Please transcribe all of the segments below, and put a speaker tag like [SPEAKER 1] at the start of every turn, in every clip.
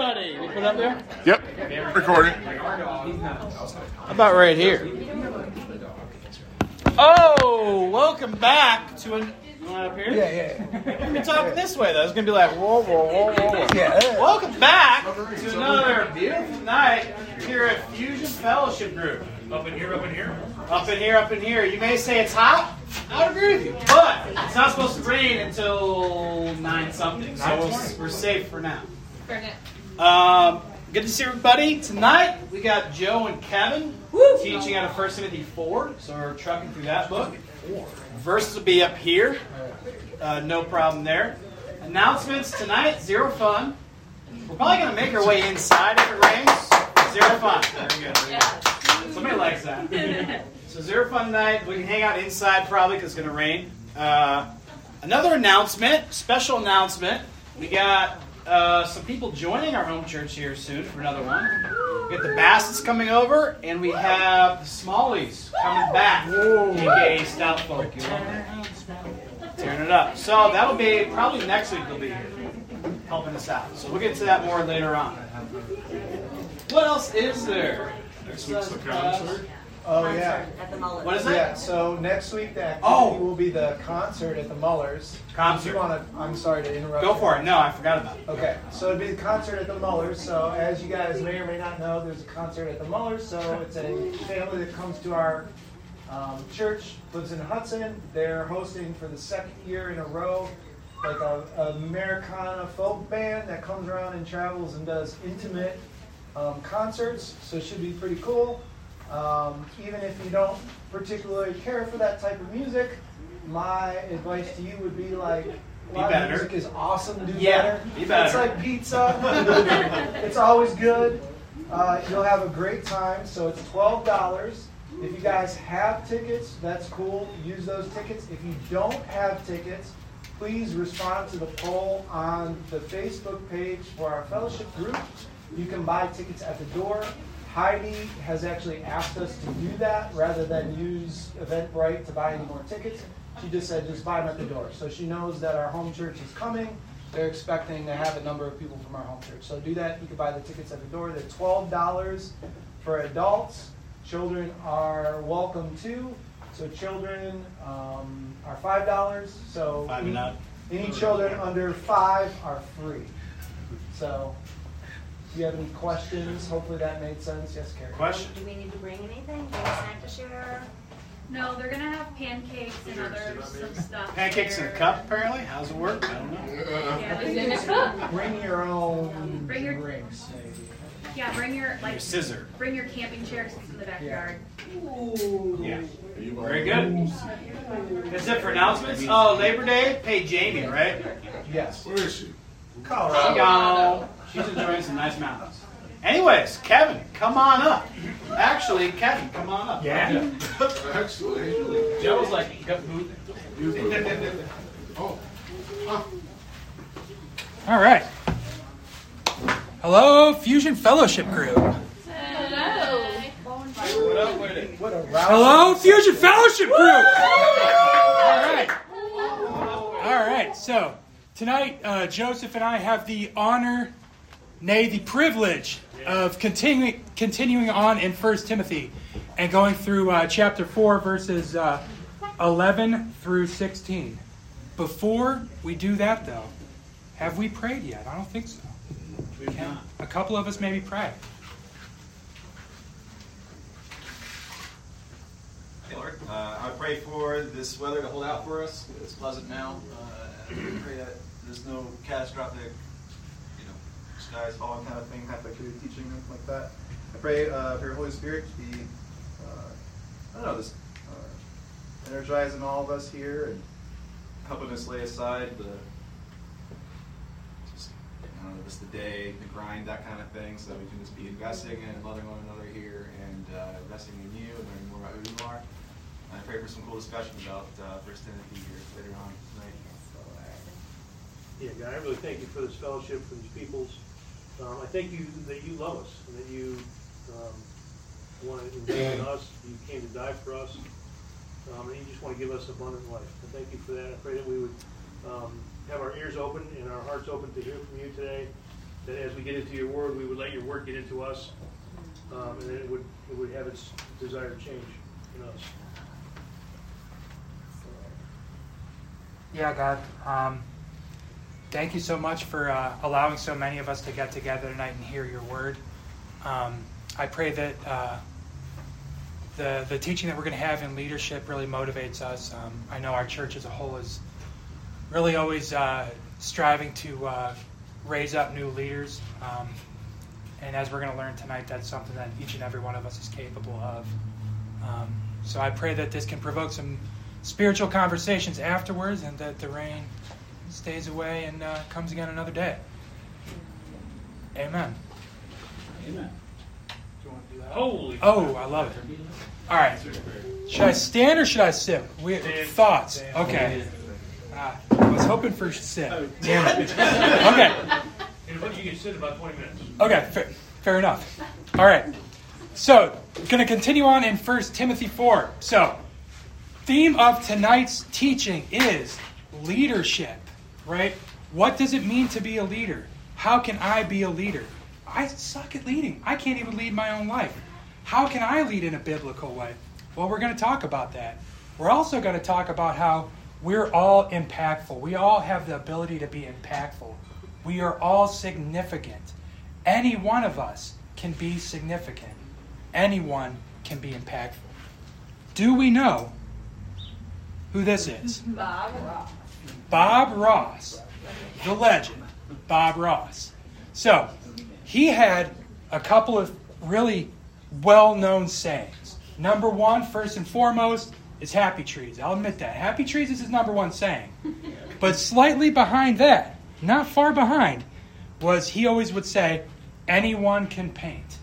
[SPEAKER 1] everybody. We put up there?
[SPEAKER 2] Yep. Recording.
[SPEAKER 1] About right here. Oh, welcome back to an. You want up here?
[SPEAKER 3] Yeah, yeah,
[SPEAKER 1] We're talking this way though. It's gonna be like whoa, whoa, whoa, whoa, whoa.
[SPEAKER 3] yeah.
[SPEAKER 1] Welcome back to another beautiful night here at Fusion Fellowship Group.
[SPEAKER 4] Up in here, up in here.
[SPEAKER 1] Up in here, up in here. You may say it's hot. I would agree with you, but it's not supposed to rain until nine something, so we're, we're safe for now. Um, good to see everybody tonight. We got Joe and Kevin teaching out of First Timothy four, so we're trucking through that book. Verses will be up here. Uh, no problem there. Announcements tonight. Zero fun. We're probably gonna make our way inside if it rains. Zero fun. Very good. Very good. Somebody likes that. So zero fun night. We can hang out inside probably because it's gonna rain. Uh, another announcement. Special announcement. We got uh, some people joining our home church here soon for another one. We got the Bassett's coming over, and we have the Smallies coming back. AKA Stout Folk. Tearing it up. So that'll be probably next week. They'll be here helping us out. So we'll get to that more later on. What else is there?
[SPEAKER 2] Next week's the concert.
[SPEAKER 3] Oh yeah.
[SPEAKER 5] At the
[SPEAKER 1] What is it?
[SPEAKER 3] Yeah. So next week that
[SPEAKER 1] Oh.
[SPEAKER 3] will be the concert at the Mullers.
[SPEAKER 1] Concert.
[SPEAKER 3] You want to? I'm sorry to interrupt.
[SPEAKER 1] Go
[SPEAKER 3] you.
[SPEAKER 1] for it. No, I forgot about it.
[SPEAKER 3] Okay, so it'd be the concert at the Mullers. So as you guys may or may not know, there's a concert at the Mullers. So it's a family that comes to our um, church, lives in Hudson. They're hosting for the second year in a row, like a, a Americana folk band that comes around and travels and does intimate um, concerts. So it should be pretty cool. Um, even if you don't particularly care for that type of music, my advice to you would be like,
[SPEAKER 1] Be better.
[SPEAKER 3] music is awesome. Do
[SPEAKER 1] Yeah,
[SPEAKER 3] better.
[SPEAKER 1] be better.
[SPEAKER 3] It's like pizza. it's always good. Uh, you'll have a great time. So it's twelve dollars. If you guys have tickets, that's cool. Use those tickets. If you don't have tickets, please respond to the poll on the Facebook page for our fellowship group. You can buy tickets at the door. Heidi has actually asked us to do that rather than use Eventbrite to buy any more tickets. She just said just buy them at the door. So she knows that our home church is coming. They're expecting to have a number of people from our home church. So do that. You can buy the tickets at the door. They're twelve dollars for adults. Children are welcome too. So children um, are five dollars. So
[SPEAKER 1] Five and up.
[SPEAKER 3] any children under five are free. So, do you have any questions? Hopefully that made sense. Yes, Carrie.
[SPEAKER 1] Question.
[SPEAKER 5] Do we need to bring anything? Bring a snack to share?
[SPEAKER 6] No, they're gonna have pancakes and other some stuff.
[SPEAKER 1] Pancakes in a
[SPEAKER 6] there.
[SPEAKER 1] cup, apparently. How's it work? I don't know.
[SPEAKER 6] Yeah, in a cup.
[SPEAKER 3] Bring your own
[SPEAKER 6] Bring your-
[SPEAKER 3] drinks.
[SPEAKER 6] Yeah, bring your
[SPEAKER 1] Like
[SPEAKER 6] like
[SPEAKER 1] scissor.
[SPEAKER 6] bring your camping chair 'cause it's in the backyard.
[SPEAKER 1] Yeah. Very good. That's it for announcements. Oh, Labor Day. Hey, Jamie, right?
[SPEAKER 3] Yes.
[SPEAKER 2] Where is she?
[SPEAKER 1] She gone. She's enjoying some nice mountains. Anyways, Kevin, come on up. Actually, Kevin, come on up.
[SPEAKER 4] Yeah.
[SPEAKER 2] Actually.
[SPEAKER 1] Joe was like, got food.
[SPEAKER 2] Oh.
[SPEAKER 7] All right. Hello, Fusion Fellowship Group.
[SPEAKER 1] What up with it?
[SPEAKER 3] What a route.
[SPEAKER 7] Hello, Fusion Fellowship Group. All right. All right. So tonight, uh, Joseph and I have the honor, nay, the privilege of continuing continuing on in First Timothy and going through uh, chapter four, verses uh, eleven through sixteen. Before we do that, though, have we prayed yet? I don't think so.
[SPEAKER 1] We've not.
[SPEAKER 7] A couple of us maybe pray.
[SPEAKER 8] Hey, Lord, uh, I pray for this weather to hold out for us. It's pleasant now. Uh, I pray that there's no catastrophic, you skies falling kind of thing, halfway through teaching, anything like that. I pray uh, for your Holy Spirit to be, uh, I don't know, just uh, energizing all of us here and helping us lay aside the, just, I don't know, just the day, the grind, that kind of thing, so that we can just be investing in loving one another here and uh, investing in you and learning more about who you are. And I pray for some cool discussion about uh, First Timothy here later on tonight. Uh,
[SPEAKER 4] Yeah, God, I really thank you for this fellowship, for these peoples. Um, I thank you that you love us and that you um, want to invest in us. You came to die for us. Um, and you just want to give us abundant life. I thank you for that. I pray that we would um, have our ears open and our hearts open to hear from you today. that as we get into your word, we would let your word get into us, um, and it would, it would have its desired change in us.
[SPEAKER 7] Yeah, God. Thank you so much for uh, allowing so many of us to get together tonight and hear your word. Um, I pray that uh, the the teaching that we're going to have in leadership really motivates us. Um, I know our church as a whole is really always uh, striving to uh, raise up new leaders. Um, and as we're going to learn tonight, that's something that each and every one of us is capable of. Um, so I pray that this can provoke some spiritual conversations afterwards and that the rain stays away and uh, comes again another day. Amen.
[SPEAKER 1] Amen.
[SPEAKER 4] Holy.
[SPEAKER 7] Oh, I love it. All right. Should I stand or should I sit? We, thoughts? Okay. Ah, I was hoping for sit. Damn it. Okay.
[SPEAKER 4] And you can sit about 20 minutes.
[SPEAKER 7] Okay, fair, fair enough. All right. So, going to continue on in 1 Timothy 4. So, theme of tonight's teaching is leadership, right? What does it mean to be a leader? How can I be a leader? I suck at leading. I can't even lead my own life. How can I lead in a biblical way? Well, we're going to talk about that. We're also going to talk about how we're all impactful. We all have the ability to be impactful. We are all significant. Any one of us can be significant. Anyone can be impactful. Do we know who this is?
[SPEAKER 5] Bob.
[SPEAKER 7] Bob Ross, the legend, Bob Ross. So, he had a couple of really well known sayings. Number one, first and foremost, is happy trees. I'll admit that. Happy trees is his number one saying. But slightly behind that, not far behind, was he always would say, anyone can paint.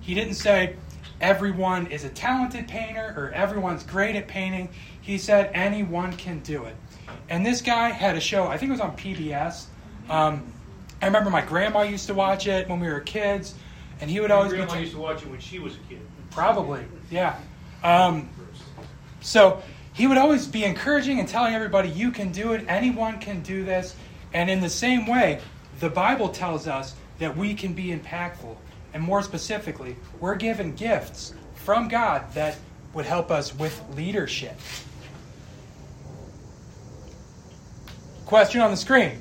[SPEAKER 7] He didn't say, everyone is a talented painter or everyone's great at painting. He said, anyone can do it. And this guy had a show, I think it was on PBS. Um, I remember my grandma used to watch it when we were kids, and he would always be.
[SPEAKER 4] grandma used to watch it when she was a kid.
[SPEAKER 7] Probably, yeah. Um, so he would always be encouraging and telling everybody, you can do it, anyone can do this. And in the same way, the Bible tells us that we can be impactful. And more specifically, we're given gifts from God that would help us with leadership. Question on the screen.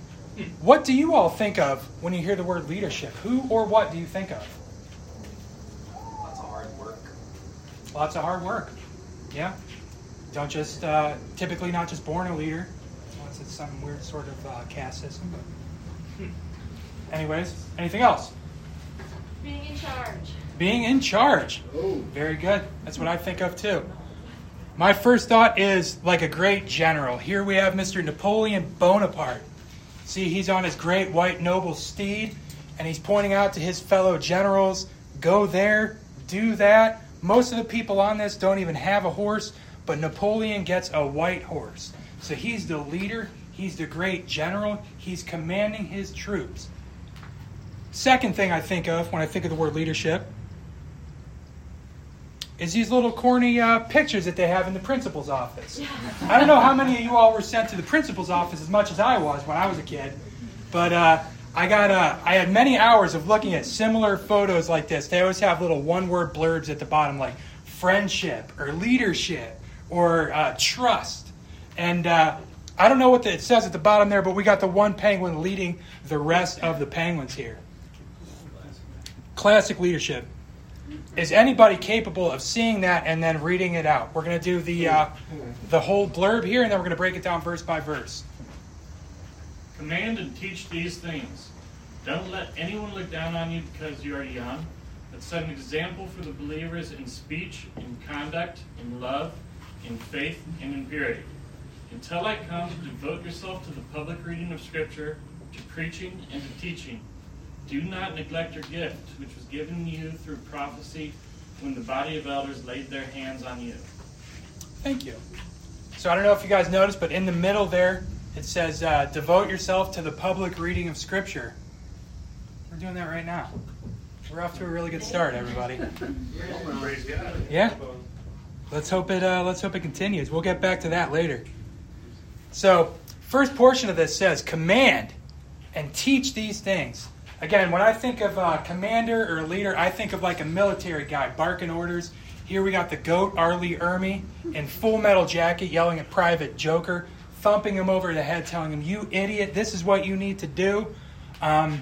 [SPEAKER 7] What do you all think of when you hear the word leadership? Who or what do you think of?
[SPEAKER 8] Lots of hard work.
[SPEAKER 7] Lots of hard work. Yeah. Don't just, uh, typically not just born a leader, unless it's some weird sort of uh, caste system. But, anyways, anything else?
[SPEAKER 5] Being in charge.
[SPEAKER 7] Being in charge. Very good. That's what I think of too. My first thought is like a great general. Here we have Mr. Napoleon Bonaparte. See, he's on his great white noble steed, and he's pointing out to his fellow generals go there, do that. Most of the people on this don't even have a horse, but Napoleon gets a white horse. So he's the leader, he's the great general, he's commanding his troops. Second thing I think of when I think of the word leadership is these little corny uh, pictures that they have in the principal's office. I don't know how many of you all were sent to the principal's office as much as I was when I was a kid, but uh, I got uh, I had many hours of looking at similar photos like this. They always have little one-word blurbs at the bottom like friendship or leadership or uh, trust, and uh, I don't know what the, it says at the bottom there, but we got the one penguin leading the rest of the penguins here. Classic leadership. Is anybody capable of seeing that and then reading it out? We're going to do the uh, the whole blurb here, and then we're going to break it down verse by verse.
[SPEAKER 9] Command and teach these things. Don't let anyone look down on you because you are young, but set an example for the believers in speech, in conduct, in love, in faith, and in purity. Until I come, devote yourself to the public reading of Scripture, to preaching, and to teaching. Do not neglect your gift, which was given you through prophecy when the body of elders laid their hands on you.
[SPEAKER 7] Thank you. So I don't know if you guys noticed, but in the middle there, it says, uh, devote yourself to the public reading of Scripture. We're doing that right now. We're off to a really good start, everybody. Yeah. Let's hope it. Uh, let's hope it continues. We'll get back to that later. So, first portion of this says, "Command and teach these things." Again, when I think of a commander or a leader, I think of like a military guy barking orders. Here we got the goat, R. Lee Ermey, in full metal jacket, yelling at Private Joker, thumping him over the head, telling him, You idiot, this is what you need to do. Um,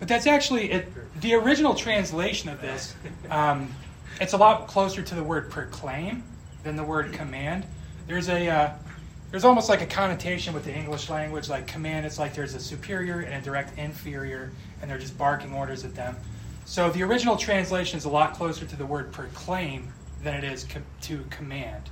[SPEAKER 7] but that's actually it, the original translation of this. Um, it's a lot closer to the word proclaim than the word command. There's a uh, there's almost like a connotation with the English language, like command. It's like there's a superior and a direct inferior, and they're just barking orders at them. So the original translation is a lot closer to the word proclaim than it is co- to command.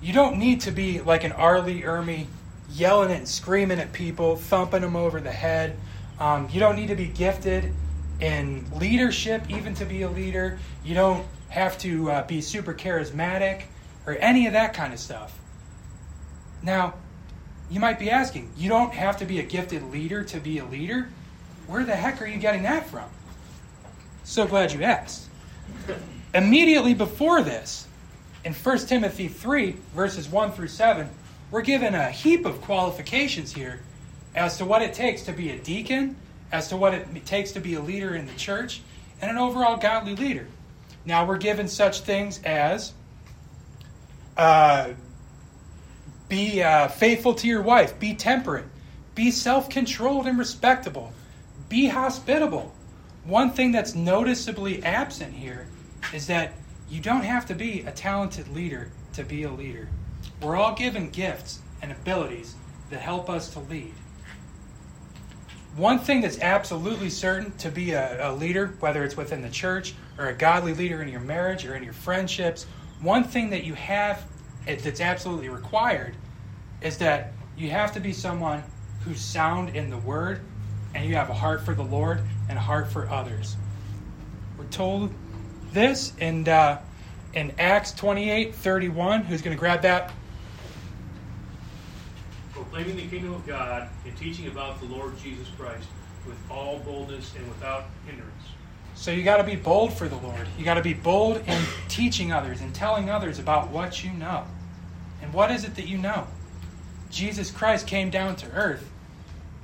[SPEAKER 7] You don't need to be like an R. Ermey yelling and screaming at people, thumping them over the head. Um, you don't need to be gifted in leadership, even to be a leader. You don't have to uh, be super charismatic or any of that kind of stuff. Now, you might be asking, you don't have to be a gifted leader to be a leader? Where the heck are you getting that from? So glad you asked. Immediately before this, in 1 Timothy 3, verses 1 through 7, we're given a heap of qualifications here as to what it takes to be a deacon, as to what it takes to be a leader in the church, and an overall godly leader. Now, we're given such things as uh, be uh, faithful to your wife, be temperate, be self controlled and respectable, be hospitable. One thing that's noticeably absent here is that you don't have to be a talented leader to be a leader. We're all given gifts and abilities that help us to lead. One thing that's absolutely certain to be a, a, leader, whether it's within the church or a godly leader in your marriage or in your friendships, one thing that you have eh, that's absolutely required is that you have to be someone who's sound in the word and you have a heart for the Lord and a heart for others. We're told this in, uh, in Acts 28 31. Who's going to grab that?
[SPEAKER 4] Proclaiming the kingdom of God and teaching about the Lord Jesus Christ with all boldness and without hindrance.
[SPEAKER 7] So you got to be bold for the Lord. You got to be bold in teaching others and telling others about what you know. And what is it that you know? Jesus Christ came down to earth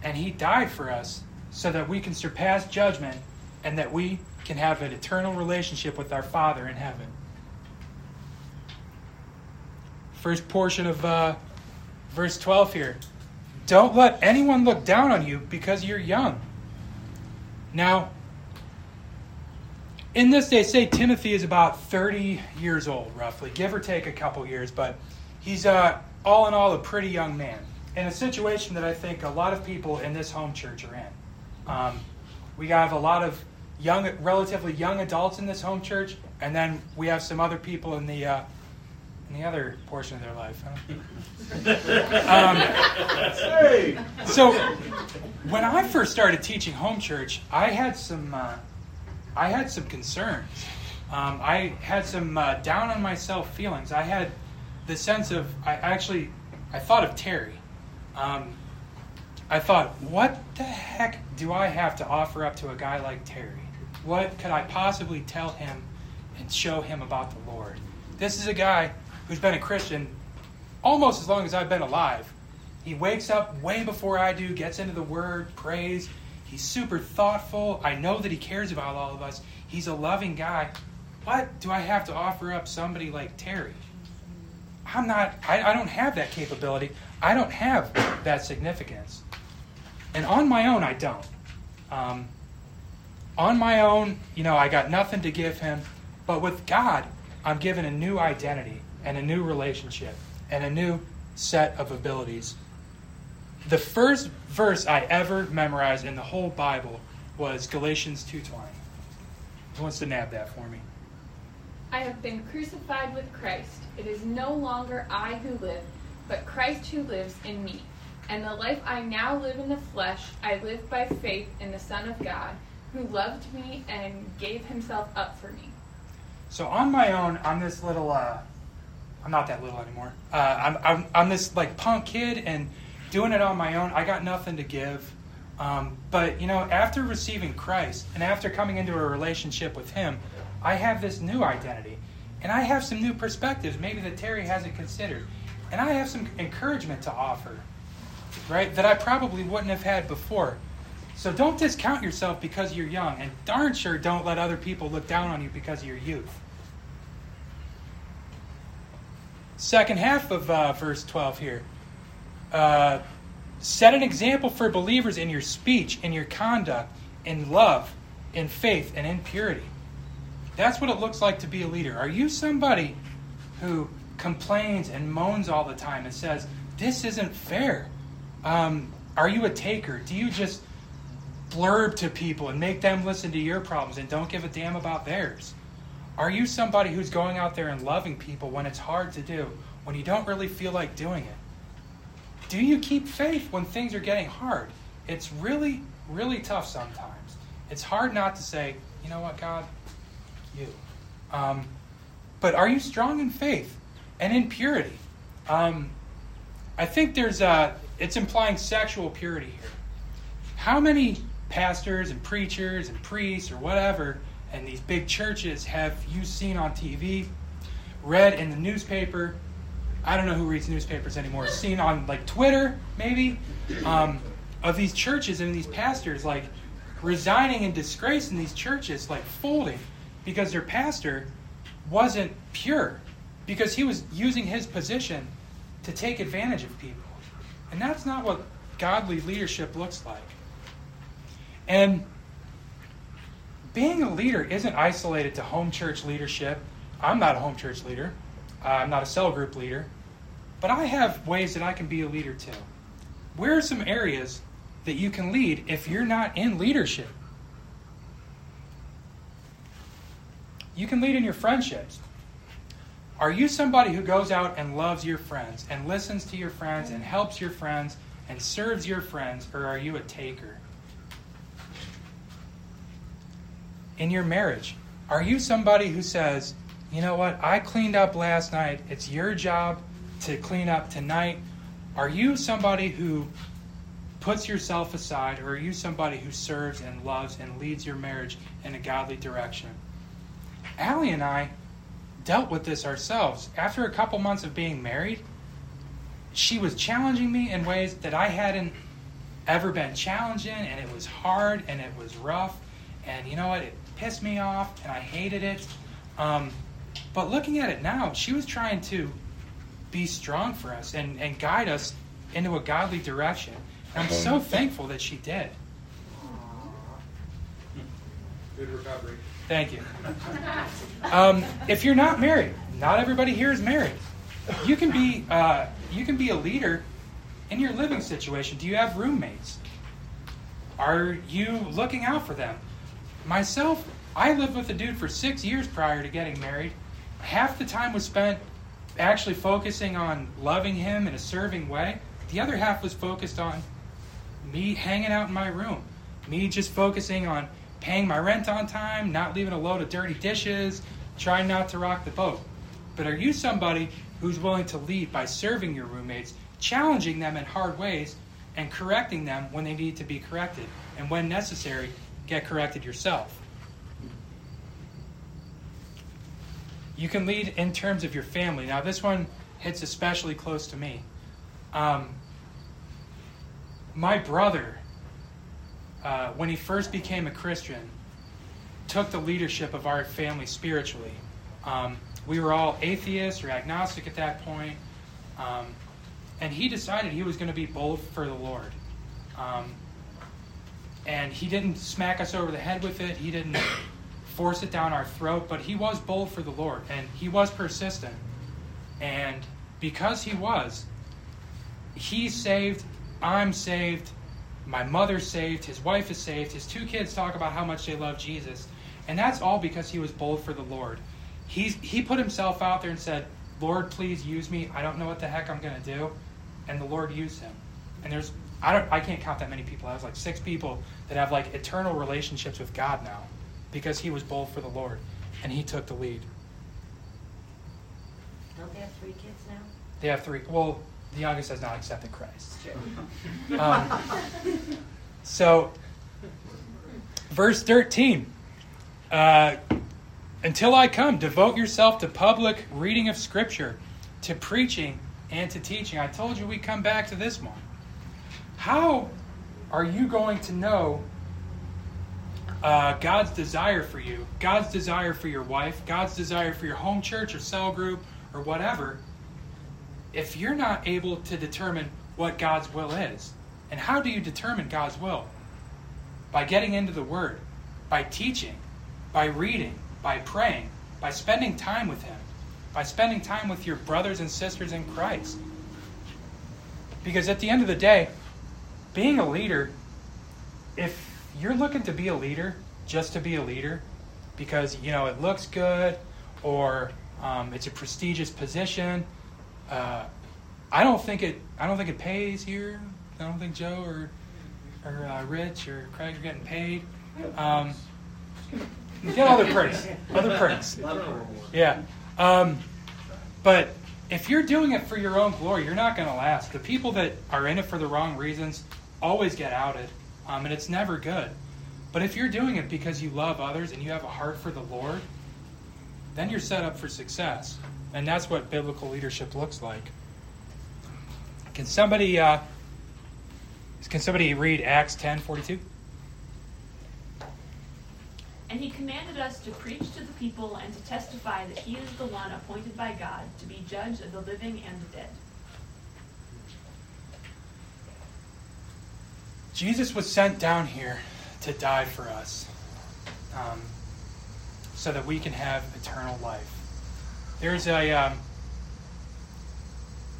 [SPEAKER 7] and he died for us so that we can surpass judgment and that we can have an eternal relationship with our Father in heaven. First portion of uh, verse 12 here. Don't let anyone look down on you because you're young. Now, in this day, say Timothy is about 30 years old, roughly, give or take a couple years, but he's uh, all in all a pretty young man in a situation that I think a lot of people in this home church are in. Um, we have a lot of young, relatively young adults in this home church, and then we have some other people in the uh, in the other portion of their life. Huh? um, so, when I first started teaching home church, I had some uh, I had some concerns. Um, I had some uh, down on myself feelings. I had the sense of I actually I thought of Terry. Um, I thought, what the heck do I have to offer up to a guy like Terry? What could I possibly tell him and show him about the Lord? This is a guy who's been a Christian almost as long as I've been alive. He wakes up way before I do, gets into the Word, prays. He's super thoughtful. I know that he cares about all of us. He's a loving guy. What do I have to offer up somebody like Terry? I'm not, I, I don't have that capability. I don't have that significance. And on my own, I don't. Um, on my own, you know, I got nothing to give him. But with God, I'm given a new identity and a new relationship and a new set of abilities. The first verse I ever memorized in the whole Bible was Galatians 2:20. Who wants to nab that for me?
[SPEAKER 5] I have been crucified with Christ. It is no longer I who live, but Christ who lives in me. And the life I now live in the flesh, I live by faith in the Son of God, who loved me and gave himself up for me.
[SPEAKER 7] So on my own, I'm this little, uh, I'm not that little anymore. Uh, I'm, I'm, I'm this like punk kid and doing it on my own. I got nothing to give. Um, but, you know, after receiving Christ and after coming into a relationship with Him, I have this new identity. And I have some new perspectives, maybe that Terry hasn't considered. And I have some encouragement to offer, right, that I probably wouldn't have had before. So don't discount yourself because you're young, and darn sure don't let other people look down on you because of your youth. Second half of uh, verse 12 here. Uh, set an example for believers in your speech, in your conduct, in love, in faith, and in purity. That's what it looks like to be a leader. Are you somebody who complains and moans all the time and says, This isn't fair? Um, are you a taker? Do you just blurb to people and make them listen to your problems and don't give a damn about theirs? Are you somebody who's going out there and loving people when it's hard to do, when you don't really feel like doing it? Do you keep faith when things are getting hard? It's really, really tough sometimes. It's hard not to say, you know what, God, you. Um, but are you strong in faith and in purity? Um, I think there's a, it's implying sexual purity here. How many pastors and preachers and priests or whatever and these big churches have you seen on TV, read in the newspaper? I don't know who reads newspapers anymore. Seen on like Twitter, maybe, um, of these churches and these pastors like resigning in disgrace in these churches, like folding because their pastor wasn't pure, because he was using his position to take advantage of people. And that's not what godly leadership looks like. And being a leader isn't isolated to home church leadership. I'm not a home church leader, I'm not a cell group leader, but I have ways that I can be a leader too. Where are some areas that you can lead if you're not in leadership? You can lead in your friendships. Are you somebody who goes out and loves your friends and listens to your friends and helps your friends and serves your friends, or are you a taker? In your marriage, are you somebody who says, you know what, I cleaned up last night, it's your job to clean up tonight? Are you somebody who puts yourself aside, or are you somebody who serves and loves and leads your marriage in a godly direction? Allie and I dealt with this ourselves. After a couple months of being married, she was challenging me in ways that I hadn't ever been challenged in, and it was hard and it was rough. And you know what? It pissed me off and I hated it. Um, but looking at it now, she was trying to be strong for us and, and guide us into a godly direction. And I'm so thankful that she did.
[SPEAKER 2] Good recovery.
[SPEAKER 7] Thank you. Um, if you're not married, not everybody here is married. You can be uh, you can be a leader in your living situation. Do you have roommates? Are you looking out for them? Myself, I lived with a dude for six years prior to getting married. Half the time was spent actually focusing on loving him in a serving way. The other half was focused on me hanging out in my room, me just focusing on paying my rent on time, not leaving a load of dirty dishes, trying not to rock the boat. But are you somebody who's willing to lead by serving your roommates, challenging them in hard ways, and correcting them when they need to be corrected? And when necessary, get corrected yourself. You can lead in terms of your family. Now, this one hits especially close to me. Um, my brother uh, when he first became a Christian, took the leadership of our family spiritually. Um, we were all atheists or agnostic at that point, um, and he decided he was going to be bold for the Lord. Um, and he didn't smack us over the head with it. He didn't force it down our throat, but he was bold for the Lord, and he was persistent. And because he was, he saved, I'm saved, my mother's saved, his wife is saved, his two kids talk about how much they love Jesus. And that's all because he was bold for the Lord. He's, he put himself out there and said, Lord, please use me. I don't know what the heck I'm going to do. And the Lord used him. And there's, I, don't, I can't count that many people. I have like six people that have like eternal relationships with God now because he was bold for the Lord and he took the lead.
[SPEAKER 10] Don't they have three kids now?
[SPEAKER 7] They have three. Well, the youngest has not accepted Christ. Um, so, verse 13. Uh, Until I come, devote yourself to public reading of Scripture, to preaching, and to teaching. I told you we come back to this one. How are you going to know uh, God's desire for you, God's desire for your wife, God's desire for your home church or cell group or whatever, if you're not able to determine what God's will is? And how do you determine God's will? By getting into the Word, by teaching, by reading, by praying, by spending time with Him, by spending time with your brothers and sisters in Christ. Because at the end of the day, being a leader, if you're looking to be a leader just to be a leader because you know it looks good or um, it's a prestigious position, uh, I don't think it. I don't think it pays here. I don't think Joe or or uh, Rich or Craig are getting paid. Um, get other perks, other perks. Yeah, um, but if you're doing it for your own glory, you're not going to last. The people that are in it for the wrong reasons always get outed, um, and it's never good. But if you're doing it because you love others and you have a heart for the Lord, then you're set up for success, and that's what biblical leadership looks like. Can somebody uh, can somebody read Acts ten forty two?
[SPEAKER 10] And he commanded us to preach to the people and to testify that he is the one appointed by God to be judge of the living and the dead.
[SPEAKER 7] Jesus was sent down here to die for us um, so that we can have eternal life. There's a. Um,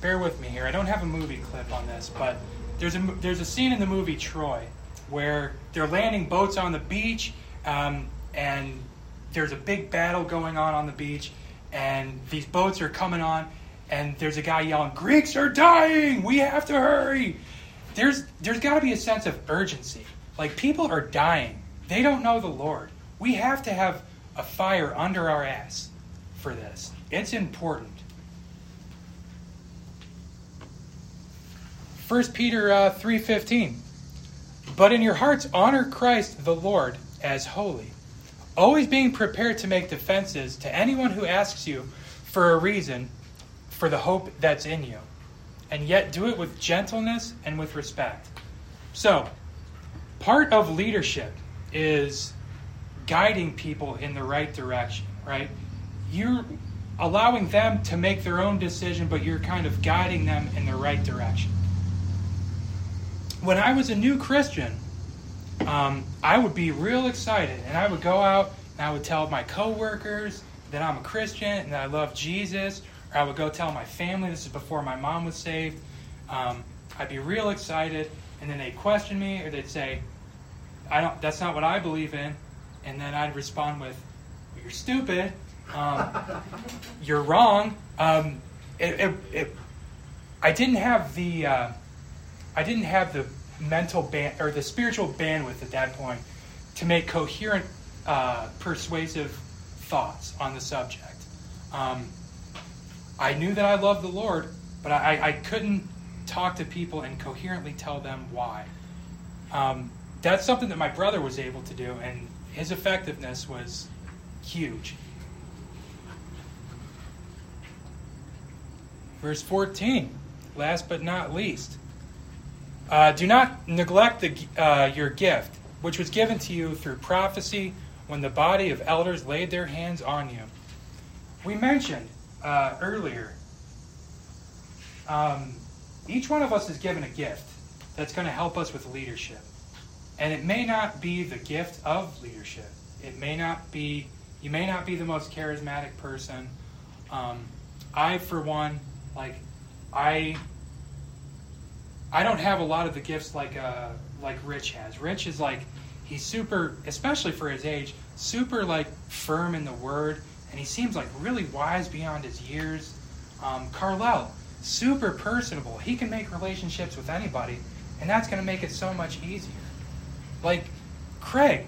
[SPEAKER 7] bear with me here. I don't have a movie clip on this, but there's a, there's a scene in the movie Troy where they're landing boats on the beach um, and there's a big battle going on on the beach and these boats are coming on and there's a guy yelling greeks are dying! We have to hurry! There's there's got to be a sense of urgency. Like people are dying. They don't know the lord. We have to have a fire under our ass for this it's important 1 peter uh, 3.15 but in your hearts honor christ the lord as holy always being prepared to make defenses to anyone who asks you for a reason for the hope that's in you, and yet do it with gentleness and with respect. So, part of leadership is guiding people in the right direction, right? You're allowing them to make their own decision, but you're kind of guiding them in the right direction. When I was a new Christian, um, I would be real excited, and I would go out and I would tell my coworkers that I'm a Christian and that I love Jesus, or I would go tell my family. This is before my mom was saved. Um, I'd be real excited, and then they'd question me, or they'd say, "I don't. That's not what I believe in," and then I'd respond with, well, "You're stupid. Um, you're wrong." Um, it, it, it, I didn't have the. Uh, I didn't have the mental band or the spiritual bandwidth at that point to make coherent, uh, persuasive thoughts on the subject. Um, I knew that I loved the Lord, but I, I couldn't talk to people and coherently tell them why. Um, that's something that my brother was able to do, and his effectiveness was huge. Verse 14, last but not least. Uh, do not neglect the, uh, your gift, which was given to you through prophecy when the body of elders laid their hands on you. We mentioned uh, earlier, um, each one of us is given a gift that's going to help us with leadership. And it may not be the gift of leadership. It may not be, you may not be the most charismatic person. Um, I, for one, like, I I don't have a lot of the gifts like uh, like Rich has. Rich is like he's super, especially for his age, super like firm in the word, and he seems like really wise beyond his years. Um, Carlel, super personable. He can make relationships with anybody, and that's going to make it so much easier. Like Craig,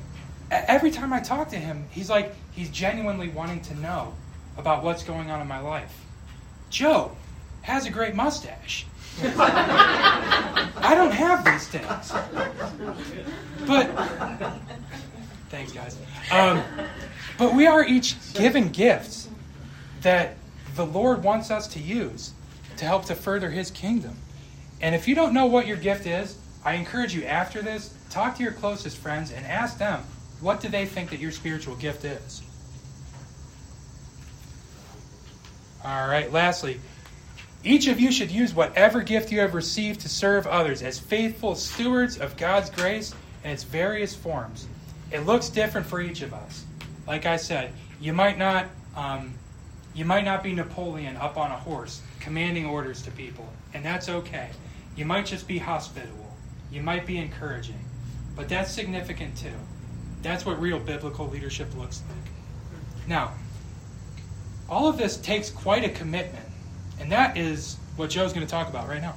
[SPEAKER 7] every time I talk to him, he's like he's genuinely wanting to know about what's going on in my life. Joe has a great mustache. I don't have these things. But, thanks, guys. Um, but we are each given gifts that the Lord wants us to use to help to further His kingdom. And if you don't know what your gift is, I encourage you after this, talk to your closest friends and ask them what do they think that your spiritual gift is. All right, lastly, each of you should use whatever gift you have received to serve others as faithful stewards of God's grace in its various forms. It looks different for each of us. Like I said, you might not um, you might not be Napoleon up on a horse commanding orders to people, and that's okay. You might just be hospitable. You might be encouraging. But that's significant too. That's what real biblical leadership looks like. Now, all of this takes quite a commitment, and that is what Joe's going to talk about right now.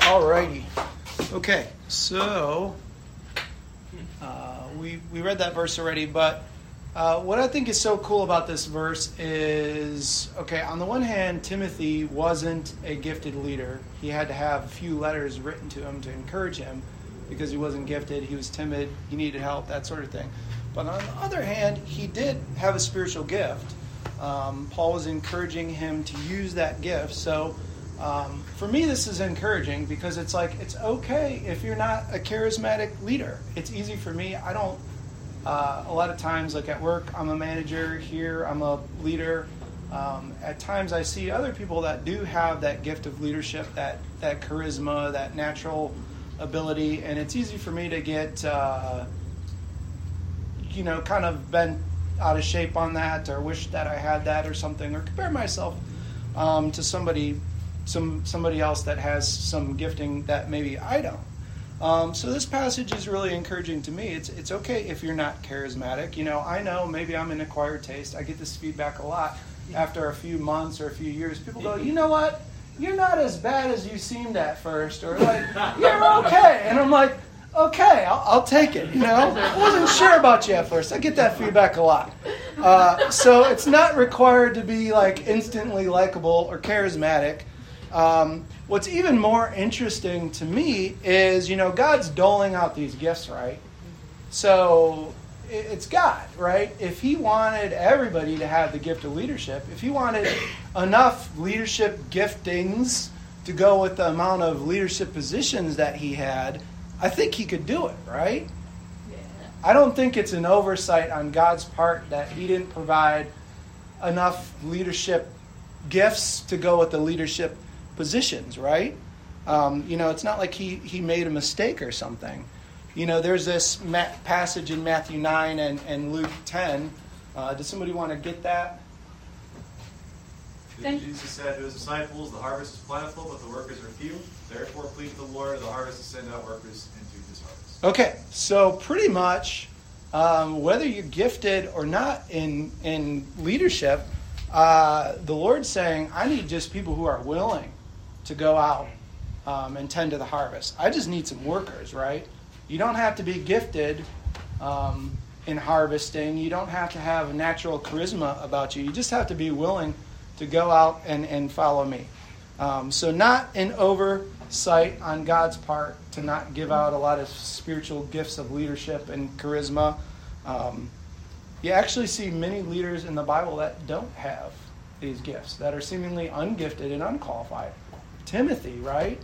[SPEAKER 3] Alrighty. Okay, so uh, we we read that verse already, but uh, what I think is so cool about this verse is okay. On the one hand, Timothy wasn't a gifted leader. He had to have a few letters written to him to encourage him because he wasn't gifted. He was timid. He needed help. That sort of thing. But on the other hand, he did have a spiritual gift. Um, Paul was encouraging him to use that gift. So um, for me, this is encouraging because it's like it's okay if you're not a charismatic leader. It's easy for me. I don't. Uh, a lot of times, like at work, I'm a manager. Here, I'm a leader. Um, at times, I see other people that do have that gift of leadership, that that charisma, that natural ability, and it's easy for me to get, uh, you know, kind of bent out of shape on that, or wish that I had that, or something, or compare myself um, to somebody some somebody else that has some gifting that maybe I don't. Um, so this passage is really encouraging to me. It's it's okay if you're not charismatic. You know, I know maybe I'm an acquired taste. I get this feedback a lot after a few months or a few years. People go, you know what? You're not as bad as you seemed at first, or like you're okay. And I'm like, okay, I'll, I'll take it. You know, I wasn't sure about you at first. I get that feedback a lot. Uh, so it's not required to be like instantly likable or charismatic. Um, what's even more interesting to me is, you know, God's doling out these gifts, right? So it's God, right? If He wanted everybody to have the gift of leadership, if He wanted enough leadership giftings to go with the amount of leadership positions that He had, I think He could do it, right? I don't think it's an oversight on God's part that He didn't provide enough leadership gifts to go with the leadership positions, right? Um, you know, it's not like he, he made a mistake or something. You know, there's this ma- passage in Matthew 9 and, and Luke 10. Uh, does somebody want to get that?
[SPEAKER 8] Jesus said to his disciples, The harvest is plentiful, but the workers are few. Therefore, please the Lord of the harvest to send out workers into his harvest.
[SPEAKER 3] Okay, so pretty much, um, whether you're gifted or not in, in leadership, uh, the Lord's saying, I need just people who are willing to go out um, and tend to the harvest. I just need some workers, right? You don't have to be gifted um, in harvesting. You don't have to have a natural charisma about you. You just have to be willing to go out and, and follow me. Um, so, not an oversight on God's part to not give out a lot of spiritual gifts of leadership and charisma. Um, you actually see many leaders in the Bible that don't have these gifts, that are seemingly ungifted and unqualified. Timothy, right?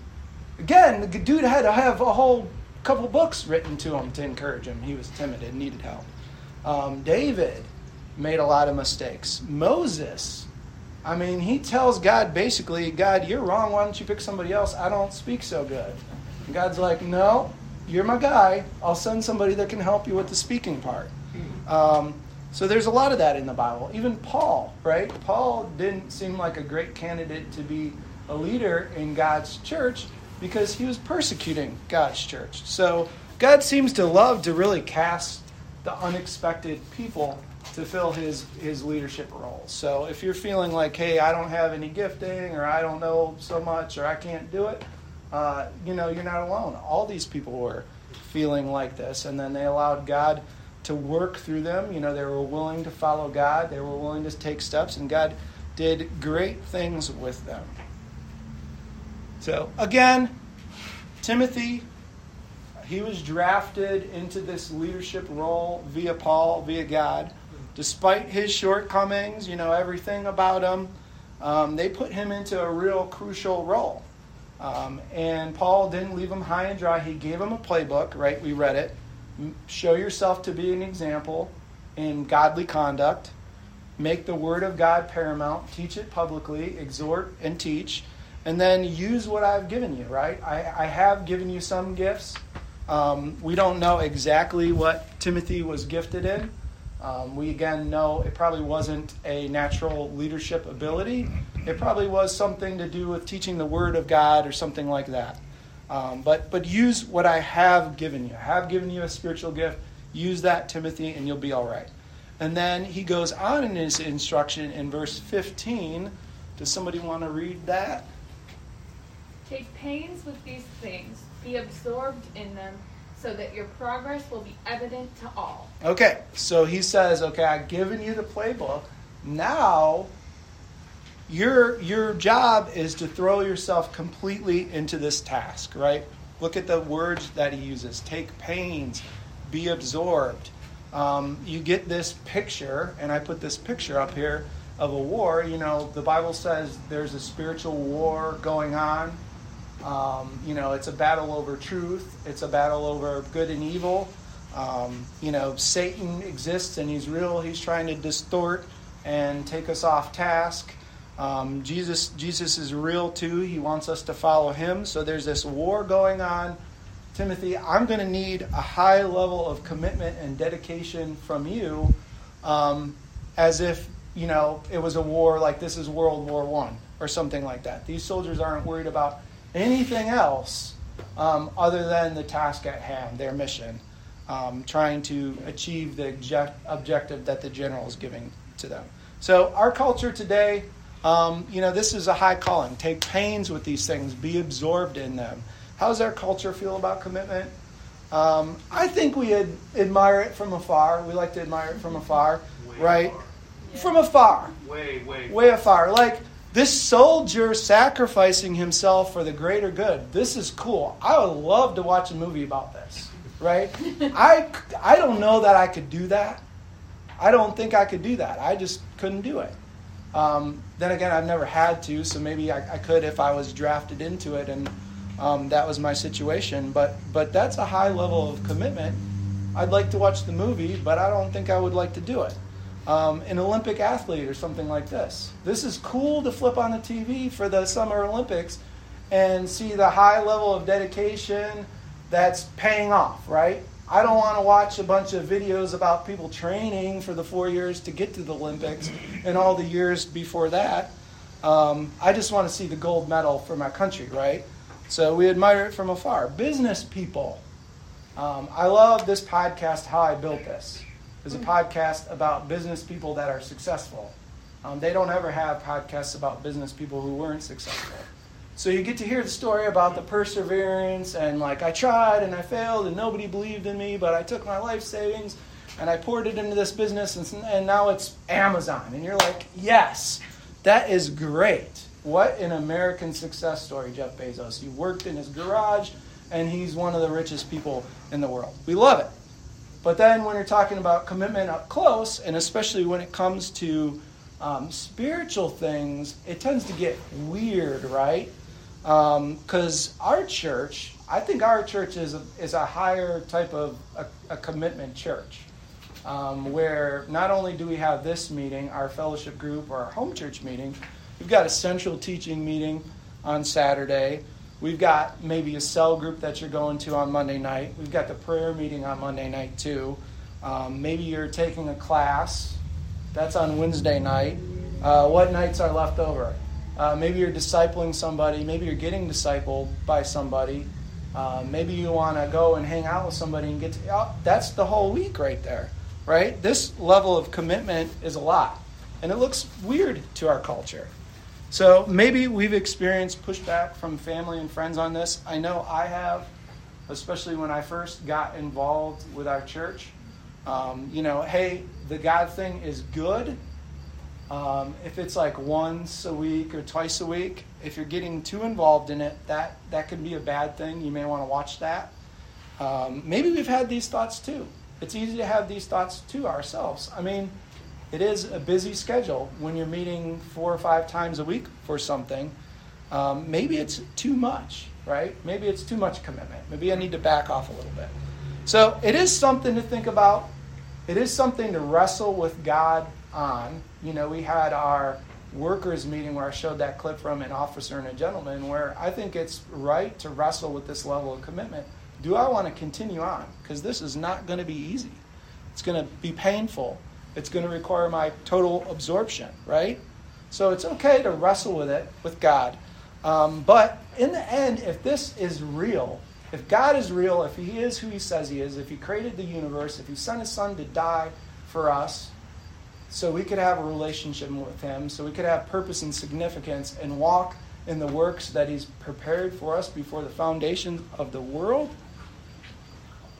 [SPEAKER 3] Again, the dude had to have a whole couple books written to him to encourage him. He was timid and needed help. Um, David made a lot of mistakes. Moses, I mean, he tells God basically, God, you're wrong. Why don't you pick somebody else? I don't speak so good. And God's like, no, you're my guy. I'll send somebody that can help you with the speaking part. Um, so there's a lot of that in the Bible. Even Paul, right? Paul didn't seem like a great candidate to be a leader in God's church because he was persecuting God's church. So God seems to love to really cast the unexpected people to fill his his leadership role. So if you're feeling like, hey, I don't have any gifting, or I don't know so much, or I can't do it, uh, you know, you're not alone. All these people were feeling like this, and then they allowed God to work through them. You know, they were willing to follow God. They were willing to take steps, and God did great things with them. So, again, Timothy, he was drafted into this leadership role via Paul, via God. Despite his shortcomings, you know, everything about him, um, they put him into a real crucial role. Um, and Paul didn't leave him high and dry. He gave him a playbook, right? We read it. Show yourself to be an example in godly conduct. Make the word of God paramount. Teach it publicly. Exhort and teach. And then use what I've given you, right? I, I have given you some gifts. Um, we don't know exactly what Timothy was gifted in. Um, we again know it probably wasn't a natural leadership ability. It probably was something to do with teaching the Word of God or something like that. Um, but but use what I have given you. I have given you a spiritual gift. Use that, Timothy, and you'll be all right. And then he goes on in his instruction in verse 15. Does somebody want to read that?
[SPEAKER 5] Take pains with these things, be absorbed in them so that your progress will be evident to all.
[SPEAKER 3] Okay, so he says, okay, I've given you the playbook. Now, your your job is to throw yourself completely into this task, right? Look at the words that he uses. Take pains, be absorbed. Um, you get this picture, and I put this picture up here of a war. You know, the Bible says there's a spiritual war going on um, you know, it's a battle over truth. It's a battle over good and evil. Um, you know, Satan exists and he's real. He's trying to distort and take us off task. Um, Jesus, Jesus is real too. He wants us to follow him. So there's this war going on. Timothy, I'm going to need a high level of commitment and dedication from you, um, as if you know it was a war like this is World War One or something like that. These soldiers aren't worried about anything else um, other than the task at hand, their mission, um, trying to achieve the object- objective that the general is giving to them. So, our culture today, um, you know, this is a high calling. Take pains with these things, be absorbed in them. How does our culture feel about commitment? Um, I think we ad- admire it from afar. We like to admire it from afar, way right? Afar. From afar.
[SPEAKER 1] Way, way.
[SPEAKER 3] Way afar. Like, this soldier sacrificing himself for the greater good. This is cool. I would love to watch a movie about this, right? I, I don't know that I could do that. I don't think I could do that. I just couldn't do it. Um, then again, I've never had to, so maybe I, I could if I was drafted into it and um, that was my situation. But, but that's a high level of commitment. I'd like to watch the movie, but I don't think I would like to do it um, an Olympic athlete or something like this. This is cool to flip on the TV for the Summer Olympics and see the high level of dedication that's paying off, right? I don't want to watch a bunch of videos about people training for the four years to get to the Olympics and all the years before that. Um, I just want to see the gold medal for my country, right? So we admire it from afar. Business people. Um, I love this podcast, How I Built This is a podcast about business people that are successful. Um, they don't ever have podcasts about business people who weren't successful. So you get to hear the story about the perseverance and like I tried and I failed and nobody believed in me, but I took my life savings and I poured it into this business and, and now it's Amazon. And you're like, yes, that is great. What an American success story, Jeff Bezos. He worked in his garage and he's one of the richest people in the world. We love it. But then when you're talking about commitment up close, and especially when it comes to um, spiritual things, it tends to get weird, right? Because um, our church, I think our church is a, is a higher type of a, a commitment church. Um, where not only do we have this meeting, our fellowship group or our home church meeting, we've got a central teaching meeting on Saturday. We've got maybe a cell group that you're going to on Monday night. We've got the prayer meeting on Monday night too. Um, maybe you're taking a class. That's on Wednesday night. Uh, what nights are left over? Uh, maybe you're discipling somebody. Maybe you're getting discipled by somebody. Uh, maybe you want to go and hang out with somebody and get to. Oh, that's the whole week right there, right? This level of commitment is a lot. And it looks weird to our culture. So maybe we've experienced pushback from family and friends on this. I know I have, especially when I first got involved with our church. Um, you know, hey, the God thing is good. Um, if it's like once a week or twice a week, if you're getting too involved in it, that, that could be a bad thing. You may want to watch that. Um, maybe we've had these thoughts too. It's easy to have these thoughts to ourselves. I mean, it is a busy schedule when you're meeting four or five times a week for something. Um, maybe it's too much, right? Maybe it's too much commitment. Maybe I need to back off a little bit. So it is something to think about. It is something to wrestle with God on. You know, we had our workers meeting where I showed that clip from an officer and a gentleman where I think it's right to wrestle with this level of commitment. Do I want to continue on? Because this is not going to be easy. It's going to be painful. It's going to require my total absorption, right? So it's okay to wrestle with it with God. Um, but in the end, if this is real, if God is real, if He is who He says He is, if He created the universe, if He sent His Son to die for us, so we could have a relationship with Him, so we could have purpose and significance and walk in the works that He's prepared for us before the foundation of the world.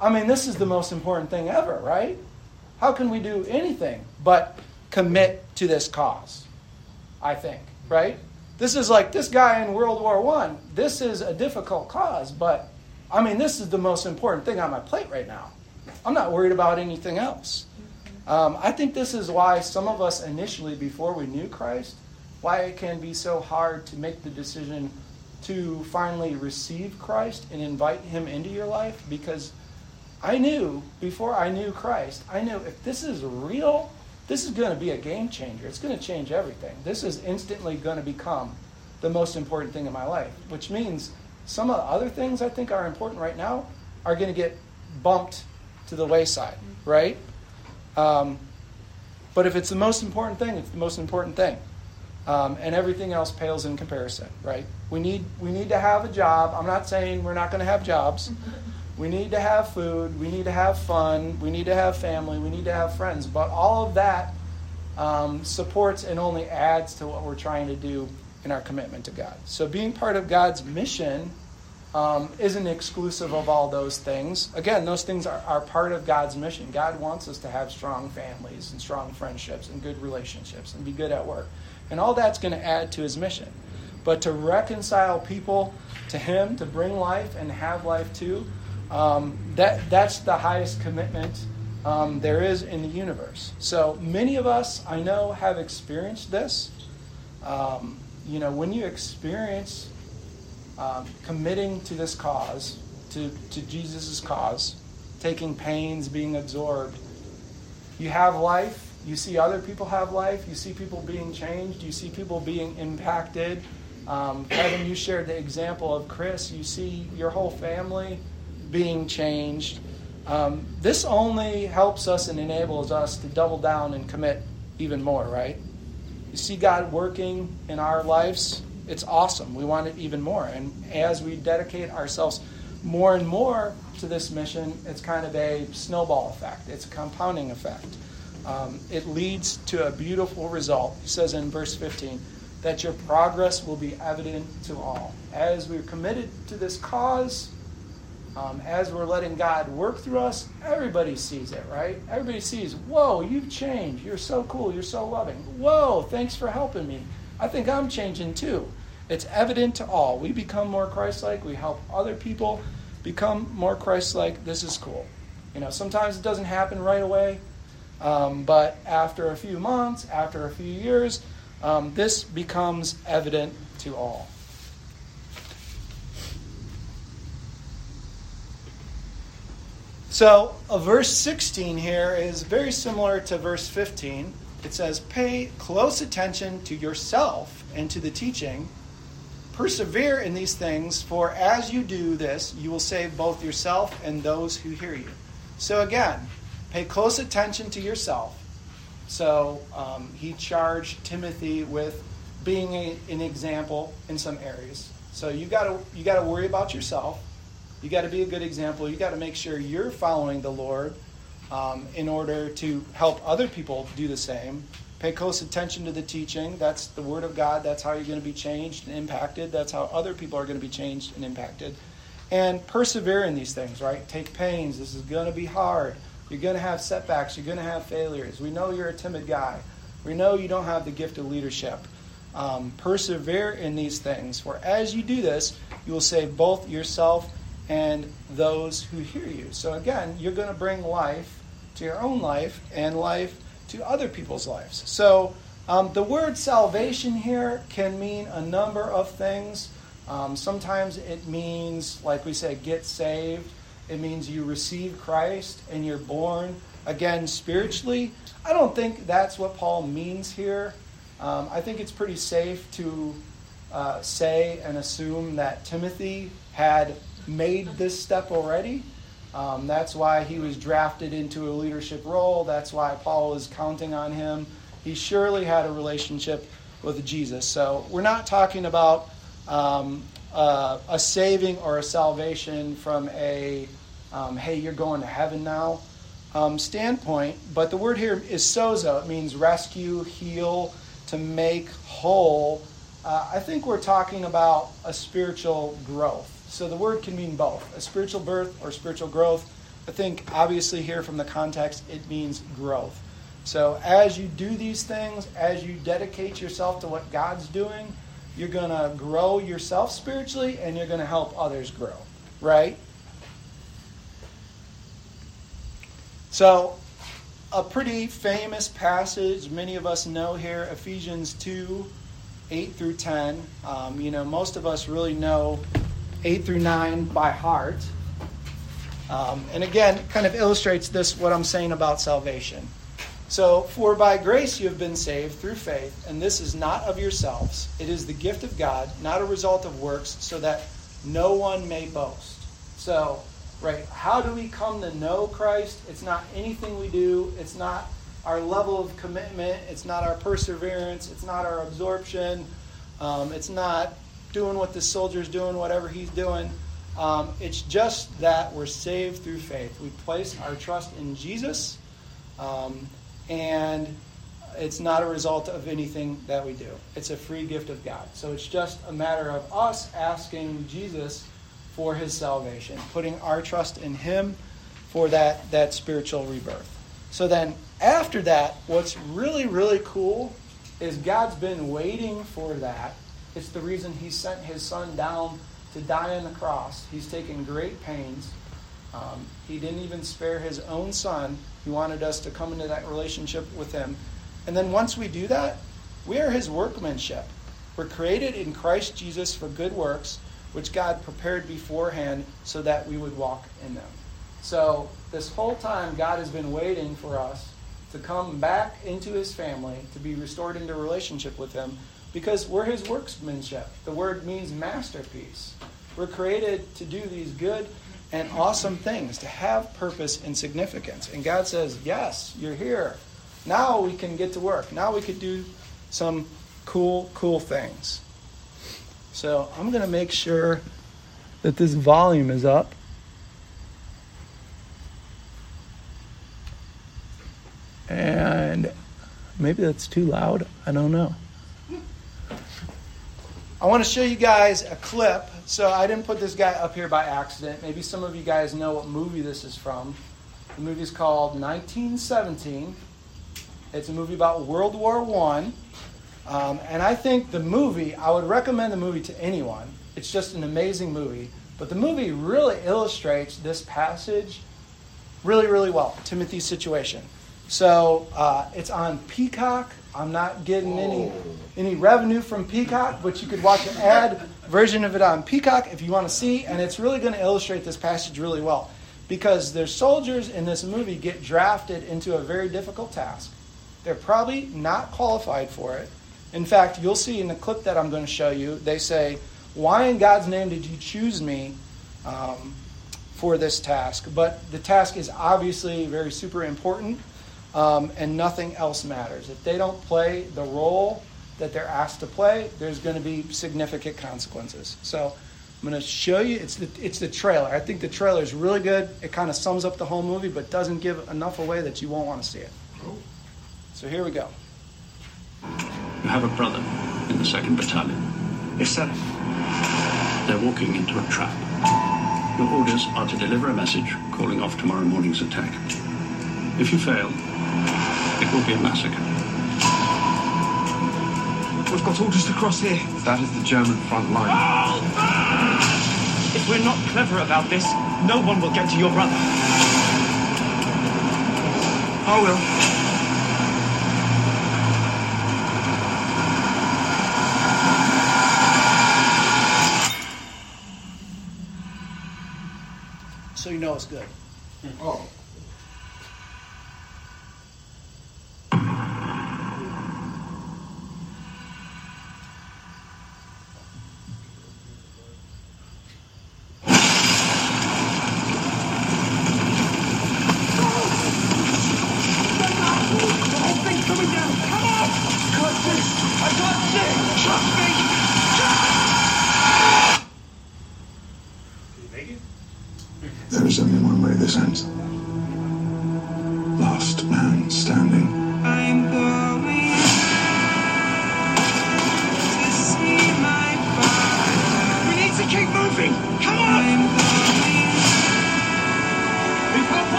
[SPEAKER 3] I mean, this is the most important thing ever, right? How can we do anything but commit to this cause? I think, right? This is like this guy in World War One. This is a difficult cause, but I mean, this is the most important thing on my plate right now. I'm not worried about anything else. Um, I think this is why some of us initially, before we knew Christ, why it can be so hard to make the decision to finally receive Christ and invite Him into your life because I knew before I knew Christ, I knew if this is real, this is going to be a game changer. It's going to change everything. This is instantly going to become the most important thing in my life, which means some of the other things I think are important right now are going to get bumped to the wayside, right? Um, but if it's the most important thing, it's the most important thing. Um, and everything else pales in comparison, right? We need, we need to have a job. I'm not saying we're not going to have jobs. We need to have food. We need to have fun. We need to have family. We need to have friends. But all of that um, supports and only adds to what we're trying to do in our commitment to God. So being part of God's mission um, isn't exclusive of all those things. Again, those things are, are part of God's mission. God wants us to have strong families and strong friendships and good relationships and be good at work. And all that's going to add to his mission. But to reconcile people to him, to bring life and have life too, um, that, that's the highest commitment um, there is in the universe. So many of us, I know, have experienced this. Um, you know, when you experience um, committing to this cause, to, to Jesus' cause, taking pains, being absorbed, you have life. You see other people have life. You see people being changed. You see people being impacted. Um, Kevin, you shared the example of Chris. You see your whole family being changed. Um, this only helps us and enables us to double down and commit even more, right? You see God working in our lives, it's awesome. We want it even more. And as we dedicate ourselves more and more to this mission, it's kind of a snowball effect, it's a compounding effect. Um, it leads to a beautiful result. He says in verse 15 that your progress will be evident to all. As we're committed to this cause, um, as we're letting God work through us, everybody sees it, right? Everybody sees, whoa, you've changed. You're so cool. You're so loving. Whoa, thanks for helping me. I think I'm changing too. It's evident to all. We become more Christ like. We help other people become more Christ like. This is cool. You know, sometimes it doesn't happen right away, um, but after a few months, after a few years, um, this becomes evident to all. So, uh, verse 16 here is very similar to verse 15. It says, Pay close attention to yourself and to the teaching. Persevere in these things, for as you do this, you will save both yourself and those who hear you. So, again, pay close attention to yourself. So, um, he charged Timothy with being a, an example in some areas. So, you got you got to worry about yourself you got to be a good example. You got to make sure you're following the Lord um, in order to help other people do the same. Pay close attention to the teaching. That's the Word of God. That's how you're going to be changed and impacted. That's how other people are going to be changed and impacted. And persevere in these things, right? Take pains. This is going to be hard. You're going to have setbacks. You're going to have failures. We know you're a timid guy. We know you don't have the gift of leadership. Um, persevere in these things, for as you do this, you will save both yourself and those who hear you. So again, you're going to bring life to your own life and life to other people's lives. So um, the word salvation here can mean a number of things. Um, sometimes it means, like we said, get saved. It means you receive Christ and you're born again spiritually. I don't think that's what Paul means here. Um, I think it's pretty safe to uh, say and assume that Timothy had made this step already. Um, that's why he was drafted into a leadership role. That's why Paul was counting on him. He surely had a relationship with Jesus. So we're not talking about um, uh, a saving or a salvation from a, um, hey, you're going to heaven now um, standpoint. But the word here is sozo. It means rescue, heal, to make whole. Uh, I think we're talking about a spiritual growth. So the word can mean both a spiritual birth or spiritual growth. I think obviously here from the context, it means growth. So as you do these things, as you dedicate yourself to what God's doing, you're going to grow yourself spiritually and you're going to help others grow, right? So, a pretty famous passage many of us know here Ephesians 2 8 through 10. Um, you know, most of us really know 8 through 9 by heart. Um, and again, kind of illustrates this, what I'm saying about salvation. So, for by grace you have been saved through faith, and this is not of yourselves. It is the gift of God, not a result of works, so that no one may boast. So, right, how do we come to know Christ? It's not anything we do, it's not our level of commitment, it's not our perseverance, it's not our absorption, um, it's not doing what the soldier's doing, whatever he's doing. Um, it's just that we're saved through faith. We place our trust in Jesus. Um, and it's not a result of anything that we do. It's a free gift of God. So it's just a matter of us asking Jesus for his salvation, putting our trust in him for that, that spiritual rebirth. So then, after that, what's really, really cool is God's been waiting for that. It's the reason he sent his son down to die on the cross. He's taken great pains. Um, he didn't even spare his own son he wanted us to come into that relationship with Him. And then once we do that, we are His workmanship. We're created in Christ Jesus for good works, which God prepared beforehand so that we would walk in them. So, this whole time, God has been waiting for us to come back into His family, to be restored into relationship with Him, because we're His workmanship. The word means masterpiece. We're created to do these good and awesome things, to have purpose and significance. And God says, Yes, you're here. Now we can get to work. Now we could do some cool, cool things. So I'm going to make sure that this volume is up. And maybe that's too loud. I don't know. I want to show you guys a clip. So I didn't put this guy up here by accident. Maybe some of you guys know what movie this is from. The movie is called 1917. It's a movie about World War One, um, and I think the movie. I would recommend the movie to anyone. It's just an amazing movie. But the movie really illustrates this passage really, really well. Timothy's situation. So uh, it's on Peacock. I'm not getting any any revenue from Peacock, but you could watch an ad version of it on Peacock if you want to see, and it's really going to illustrate this passage really well. Because their soldiers in this movie get drafted into a very difficult task. They're probably not qualified for it. In fact, you'll see in the clip that I'm going to show you, they say, Why in God's name did you choose me um, for this task? But the task is obviously very super important um, and nothing else matters. If they don't play the role that they're asked to play, there's going to be significant consequences. So I'm going to show you. It's the it's the trailer. I think the trailer is really good. It kind of sums up the whole movie, but doesn't give enough away that you won't want to see it. So here we go.
[SPEAKER 11] You have a brother in the second battalion.
[SPEAKER 12] Yes, sir.
[SPEAKER 11] They're walking into a trap. Your orders are to deliver a message calling off tomorrow morning's attack. If you fail, it will be a massacre.
[SPEAKER 12] We've got orders to cross here.
[SPEAKER 13] That is the German front line.
[SPEAKER 12] If we're not clever about this, no one will get to your brother.
[SPEAKER 13] I will.
[SPEAKER 3] so you know it's good. Oh.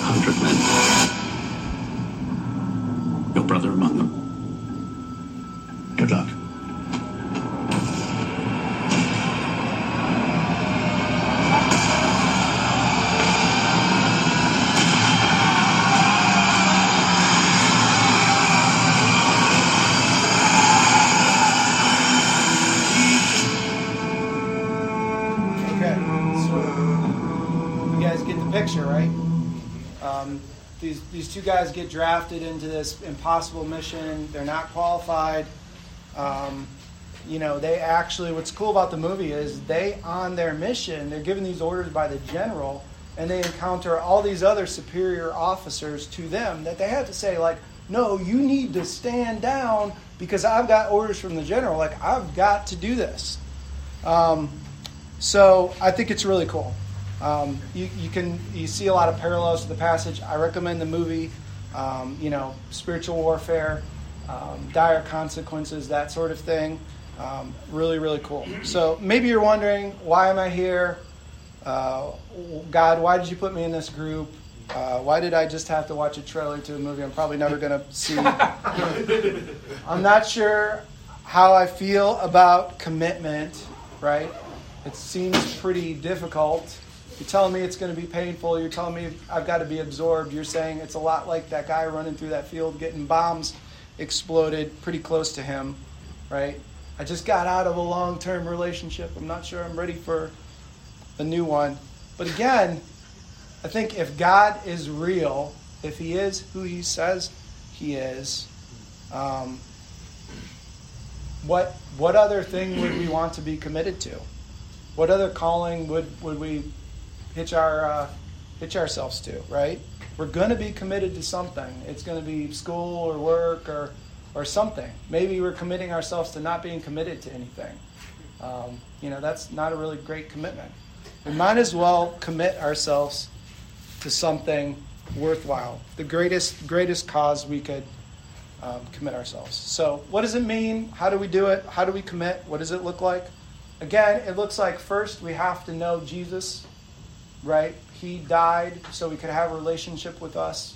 [SPEAKER 3] Hundred. Two guys get drafted into this impossible mission. They're not qualified. Um, you know, they actually. What's cool about the movie is they on their mission. They're given these orders by the general, and they encounter all these other superior officers to them that they have to say like, "No, you need to stand down because I've got orders from the general. Like I've got to do this." Um, so I think it's really cool. Um, you, you can you see a lot of parallels to the passage. I recommend the movie. Um, you know, spiritual warfare, um, dire consequences, that sort of thing. Um, really, really cool. So maybe you're wondering, why am I here? Uh, God, why did you put me in this group? Uh, why did I just have to watch a trailer to a movie I'm probably never going to see? I'm not sure how I feel about commitment, right? It seems pretty difficult. You're telling me it's going to be painful. You're telling me I've got to be absorbed. You're saying it's a lot like that guy running through that field getting bombs exploded pretty close to him, right? I just got out of a long term relationship. I'm not sure I'm ready for a new one. But again, I think if God is real, if He is who He says He is, um, what what other thing would we want to be committed to? What other calling would, would we hitch our uh, hitch ourselves to? Right? We're going to be committed to something. It's going to be school or work or or something. Maybe we're committing ourselves to not being committed to anything. Um, you know, that's not a really great commitment. We might as well commit ourselves to something worthwhile. The greatest greatest cause we could um, commit ourselves. So, what does it mean? How do we do it? How do we commit? What does it look like? Again, it looks like first we have to know Jesus, right? He died so we could have a relationship with us.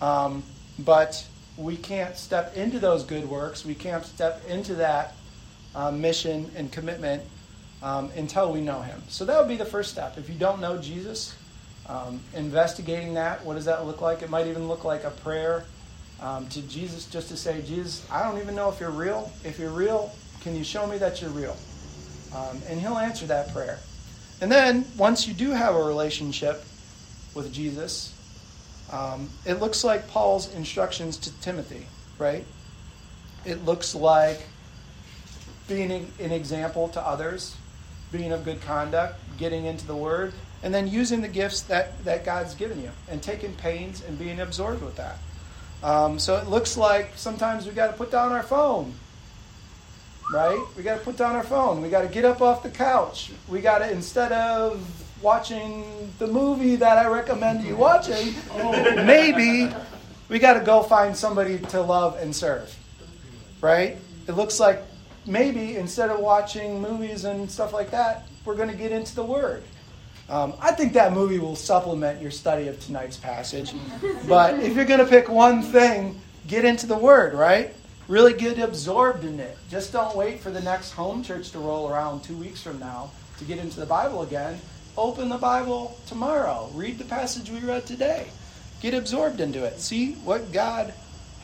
[SPEAKER 3] Um, but we can't step into those good works. We can't step into that uh, mission and commitment um, until we know Him. So that would be the first step. If you don't know Jesus, um, investigating that, what does that look like? It might even look like a prayer um, to Jesus just to say, Jesus, I don't even know if you're real. If you're real, can you show me that you're real? Um, and He'll answer that prayer. And then once you do have a relationship with Jesus, um, it looks like Paul's instructions to Timothy, right? It looks like being an example to others, being of good conduct, getting into the Word, and then using the gifts that, that God's given you and taking pains and being absorbed with that. Um, so it looks like sometimes we got to put down our phone, right? We got to put down our phone. We got to get up off the couch. We got to, instead of watching the movie that I recommend you watching, maybe we got to go find somebody to love and serve, right? It looks like maybe instead of watching movies and stuff like that, we're going to get into the Word. Um, I think that movie will supplement your study of tonight's passage. But if you're going to pick one thing, get into the Word, right? Really get absorbed in it. Just don't wait for the next home church to roll around two weeks from now to get into the Bible again. Open the Bible tomorrow. Read the passage we read today. Get absorbed into it. See what God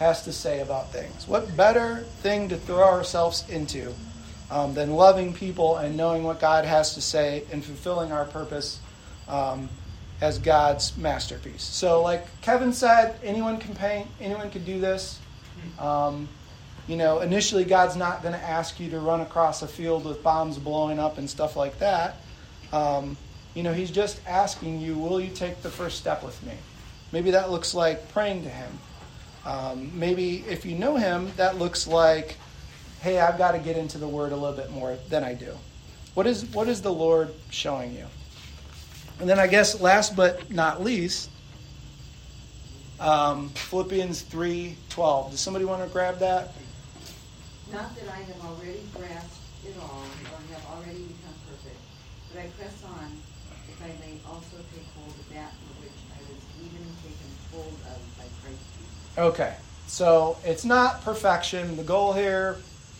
[SPEAKER 3] has to say about things. What better thing to throw ourselves into um, than loving people and knowing what God has to say and fulfilling our purpose um, as God's masterpiece. So, like Kevin said, anyone can paint, anyone can do this. Um, you know, initially, God's not going to ask you to run across a field with bombs blowing up and stuff like that. Um, you know, He's just asking you, will you take the first step with me? Maybe that looks like praying to Him. Um, maybe if you know Him, that looks like, hey, I've got to get into the Word a little bit more than I do. What is, what is the Lord showing you? And then I guess last but not least, um, Philippians 3:12. Does somebody want to grab that?
[SPEAKER 14] Not that I have already grasped it all or have already become perfect, but I press on if I may also take hold of that for which I was even taken hold of by Christ Jesus.
[SPEAKER 3] Okay. So it's not perfection. The goal here,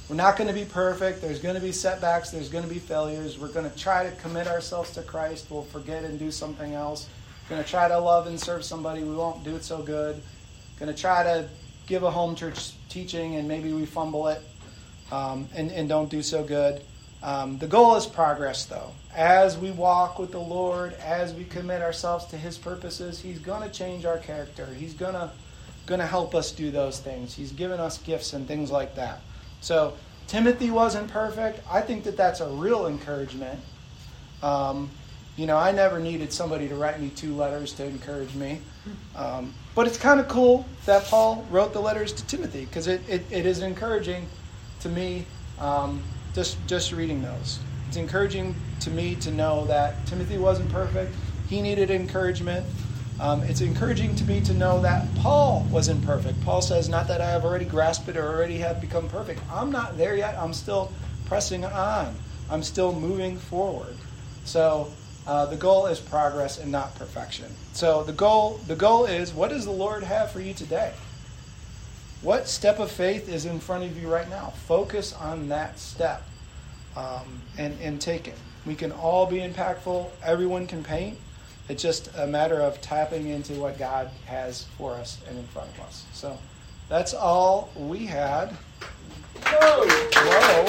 [SPEAKER 3] we're not going to be perfect. There's going to be setbacks. There's going to be failures. We're going to try to commit ourselves to Christ. We'll forget and do something else. We're going to try to love and serve somebody. We won't do it so good. We're Going to try to give a home church teaching and maybe we fumble it um, and, and don't do so good. Um, the goal is progress, though. As we walk with the Lord, as we commit ourselves to His purposes, He's going to change our character. He's going to going to help us do those things. He's given us gifts and things like that. So Timothy wasn't perfect. I think that that's a real encouragement. Um, you know, I never needed somebody to write me two letters to encourage me. Um, but it's kind of cool that Paul wrote the letters to Timothy because it, it, it is encouraging to me um, just, just reading those. It's encouraging to me to know that Timothy wasn't perfect. He needed encouragement. Um, it's encouraging to me to know that Paul wasn't perfect. Paul says, Not that I have already grasped it or already have become perfect. I'm not there yet. I'm still pressing on, I'm still moving forward. So, uh, the goal is progress and not perfection. So the goal the goal is what does the Lord have for you today? What step of faith is in front of you right now? Focus on that step um, and and take it. We can all be impactful. Everyone can paint. It's just a matter of tapping into what God has for us and in front of us. So that's all we had. Whoa!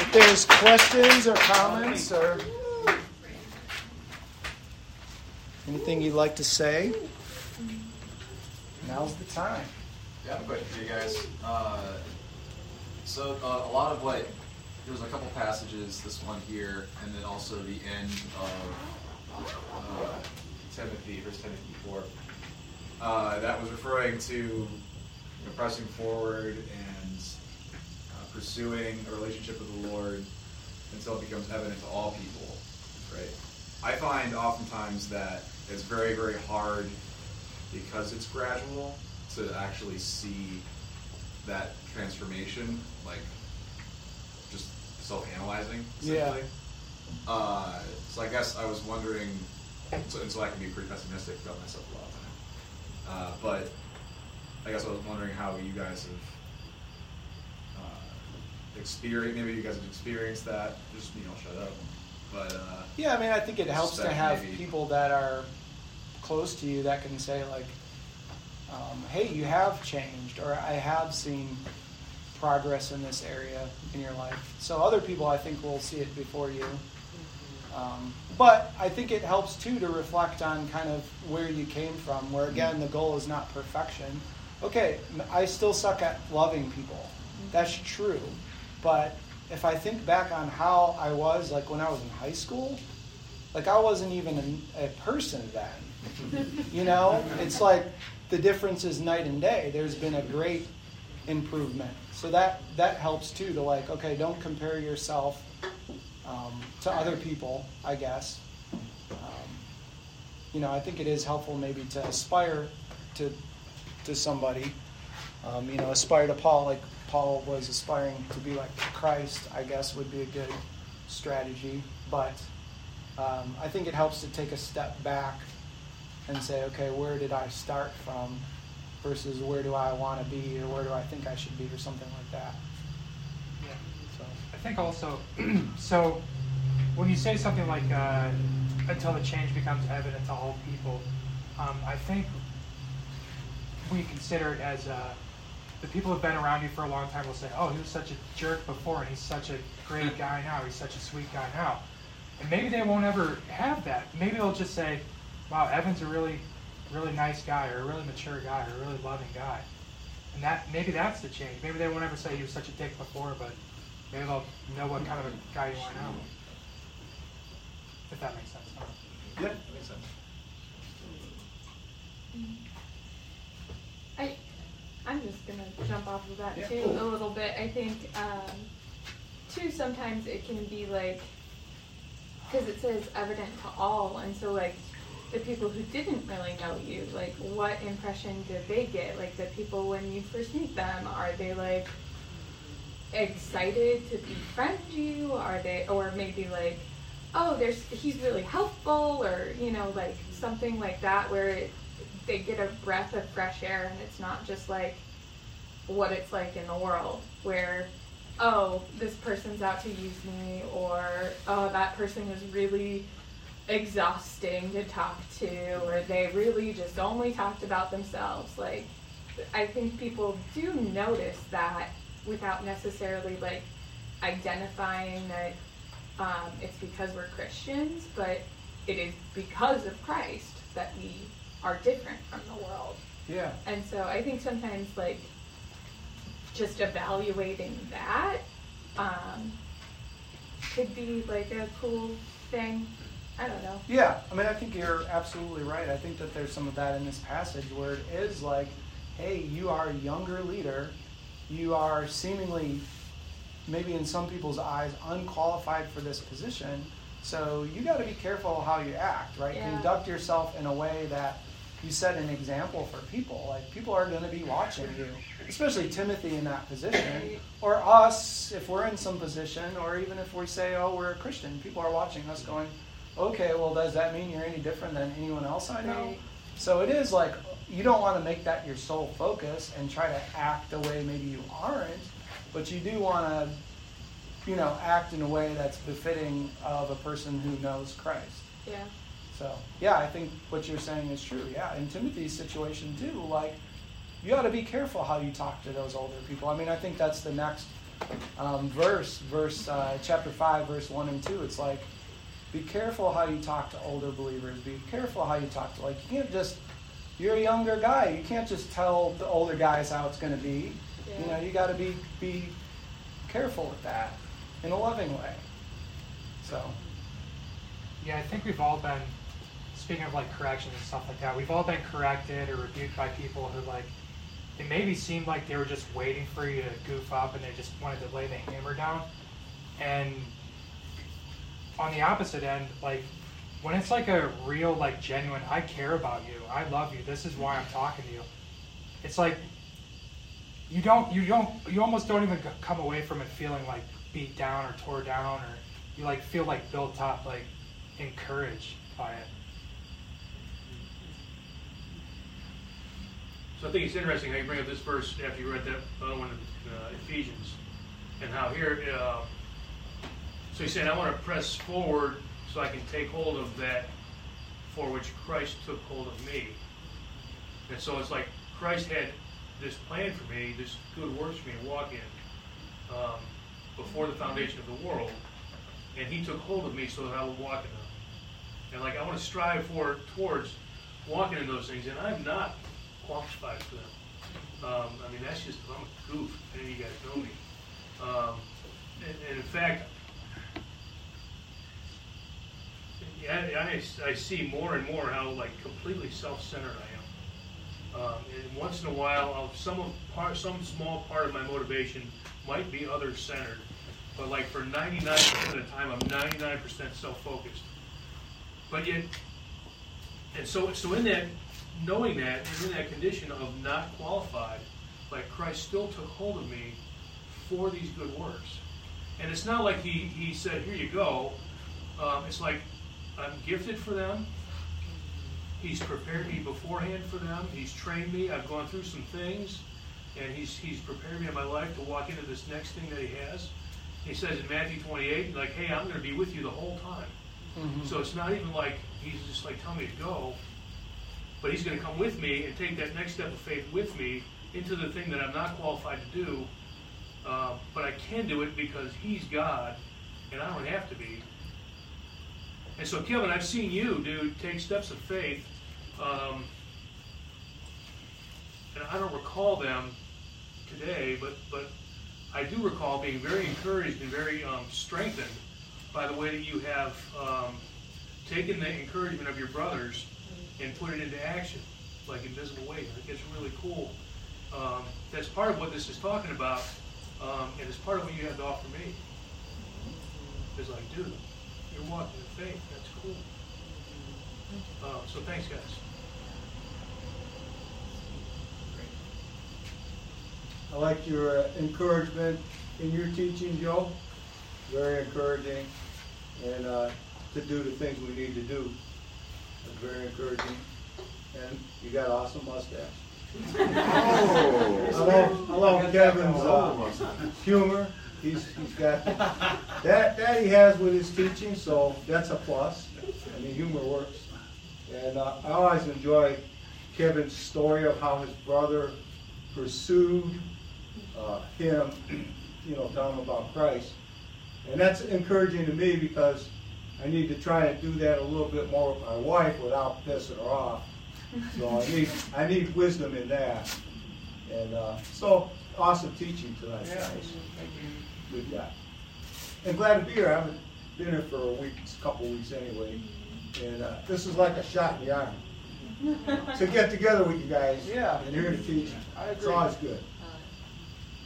[SPEAKER 3] If there's questions or comments or anything you'd like to say, now's the time.
[SPEAKER 8] Yeah, question for you guys. Uh, so uh, a lot of what there's a couple passages, this one here, and then also the end of uh, Timothy, First Timothy four, uh, that was referring to you know, pressing forward and uh, pursuing a relationship with the Lord until it becomes evident to all people. Right? I find oftentimes that it's very, very hard because it's gradual to actually see that transformation, like just self-analyzing, essentially.
[SPEAKER 3] Yeah.
[SPEAKER 8] Uh, so I guess I was wondering, so, and so I can be pretty pessimistic about myself a lot of the time. Uh, but I guess I was wondering how you guys have uh, experienced, maybe you guys have experienced that. Just you I'll shut up. But uh,
[SPEAKER 3] Yeah, I mean, I think it helps to have
[SPEAKER 8] maybe-
[SPEAKER 3] people that are close to you that can say like, um, "Hey, you have changed," or "I have seen progress in this area in your life." So other people, I think, will see it before you. Um, but I think it helps too to reflect on kind of where you came from. Where again, the goal is not perfection. Okay, I still suck at loving people. That's true, but if I think back on how I was, like when I was in high school, like I wasn't even a, a person then. You know, it's like the difference is night and day. There's been a great improvement, so that that helps too. To like, okay, don't compare yourself um, to other people. I guess. Um, you know, I think it is helpful maybe to aspire to to somebody. Um, you know, aspire to Paul like Paul was aspiring to be like Christ. I guess would be a good strategy, but um, I think it helps to take a step back and say, okay, where did I start from versus where do I want to be or where do I think I should be or something like that.
[SPEAKER 7] Yeah. So I think also, so when you say something like uh, until the change becomes evident to all people, um, I think we consider it as uh, the people who've been around you for a long time will say, "Oh, he was such a jerk before, and he's such a great guy now. He's such a sweet guy now." And maybe they won't ever have that. Maybe they'll just say, "Wow, Evan's a really, really nice guy, or a really mature guy, or a really loving guy." And that maybe that's the change. Maybe they won't ever say he was such a dick before, but maybe they'll know what kind of a guy you are now. If that makes sense.
[SPEAKER 3] Yeah, makes sense.
[SPEAKER 5] I, I'm just gonna jump off of that
[SPEAKER 3] Yeah,
[SPEAKER 5] too
[SPEAKER 3] cool.
[SPEAKER 5] a little bit. I think um, too sometimes it can be like because it says evident to all, and so like the people who didn't really know you, like what impression did they get? Like the people when you first meet them, are they like excited to befriend you? Are they, or maybe like, oh, there's he's really helpful, or you know, like something like that, where it, they get a breath of fresh air, and it's not just like what it's like in the world, where oh, this person's out to use me, or oh, that person is really exhausting to talk to, or they really just only talked about themselves. Like, I think people do notice that without necessarily like identifying that um, it's because we're Christians, but it is because of Christ that we are different from the world.
[SPEAKER 3] Yeah.
[SPEAKER 5] And so I think sometimes like just evaluating that um, could be like a cool thing. I don't know.
[SPEAKER 3] Yeah, I mean, I think you're absolutely right. I think that there's some of that in this passage where it is like, hey, you are a younger leader. You are seemingly, maybe in some people's eyes, unqualified for this position. So you got to be careful how you act, right?
[SPEAKER 5] Yeah.
[SPEAKER 3] Conduct yourself in a way that you set an example for people. Like, people are going to be watching you, especially Timothy in that position, or us if we're in some position, or even if we say, oh, we're a Christian. People are watching us going, okay, well, does that mean you're any different than anyone else I know?
[SPEAKER 5] Right.
[SPEAKER 3] So it is like you don't want to make that your sole focus and try to act the way maybe you aren't, but you do want to, you know, act in a way that's befitting of a person who knows Christ.
[SPEAKER 5] Yeah.
[SPEAKER 3] So yeah, I think what you're saying is true. Yeah, in Timothy's situation too, like you got to be careful how you talk to those older people. I mean, I think that's the next um, verse, verse uh, chapter five, verse one and two. It's like be careful how you talk to older believers. Be careful how you talk to like you can't just you're a younger guy. You can't just tell the older guys how it's going to be. You know, you got to be be careful with that in a loving way. So
[SPEAKER 7] Yeah, I think we've all been, speaking of like corrections and stuff like that, we've all been corrected or rebuked by people who like, it maybe seemed like they were just waiting for you to goof up and they just wanted to lay the hammer down. And on the opposite end, like, when it's like a real, like, genuine, I care about you, I love you, this is why I'm talking to you. It's like, you don't, you don't, you almost don't even come away from it feeling like beat down or tore down or you like feel like built up, like encouraged by it.
[SPEAKER 4] So I think it's interesting how you bring up this verse after you read that other one in uh, Ephesians, and how here, uh, so he's saying, I want to press forward so I can take hold of that for which Christ took hold of me. And so it's like Christ had this plan for me, this good works for me to walk in um, before the foundation of the world, and he took hold of me so that I would walk in them. And like I want to strive for towards walking in those things, and I'm not qualified for them. Um, I mean, that's just I'm a goof. Any of you guys know me. Um, and, and in fact, yeah, I, I see more and more how like completely self-centered I am. Um, and once in a while, I'll, some of part, some small part of my motivation might be other-centered, but like for 99% of the time, I'm 99% self-focused. But yet, and so so in that, knowing that, and in that condition of not qualified, like Christ still took hold of me for these good works. And it's not like he, he said, here you go. Um, it's like I'm gifted for them. He's prepared me beforehand for them. He's trained me. I've gone through some things, and he's he's prepared me in my life to walk into this next thing that he has. He says in Matthew 28, like, "Hey, I'm going to be with you the whole time."
[SPEAKER 3] Mhm.
[SPEAKER 4] So it's not even like he's just like telling me to go, but he's going to come with me and take that next step of faith with me into the thing that I'm not qualified to do, uh, but I can do it because he's God, and I don't have to be. And so, Kevin, I've seen you, dude, take steps of faith, um, and I don't recall them today, but but I do recall being very encouraged and very um, strengthened by the way that you have um, taken the encouragement of your brothers and put it into action, like in visible ways. I think it's really cool. Um, that's part of what this is talking about, um, and it's part of what you have to offer me. It's like, dude, you're walking in faith. That's cool. Uh, so thanks, guys.
[SPEAKER 15] I like your uh, encouragement in your teaching, Joe. Very encouraging. And uh, to do the things we need to do. That's very encouraging. And you got an awesome mustache. I love, I love Kevin's uh, humor. He's, he's got that that he has with his teaching, so that's a plus. I mean, humor works. And uh, I always enjoy Kevin's story of how his brother pursued uh, him, you know, telling him about Christ. And that's encouraging to me because I need to try and do that a little bit more with my wife without pissing her off. So I need I need wisdom in that. And uh, so awesome teaching tonight,
[SPEAKER 3] Yeah,
[SPEAKER 15] guys.
[SPEAKER 3] Thank you.
[SPEAKER 15] Good guy. And glad to be here. I haven't been here for a week, a couple weeks anyway. And uh, this is like a shot in the arm. to get together with you guys
[SPEAKER 3] Yeah.
[SPEAKER 15] and hear the teaching.
[SPEAKER 3] I
[SPEAKER 15] It's always good.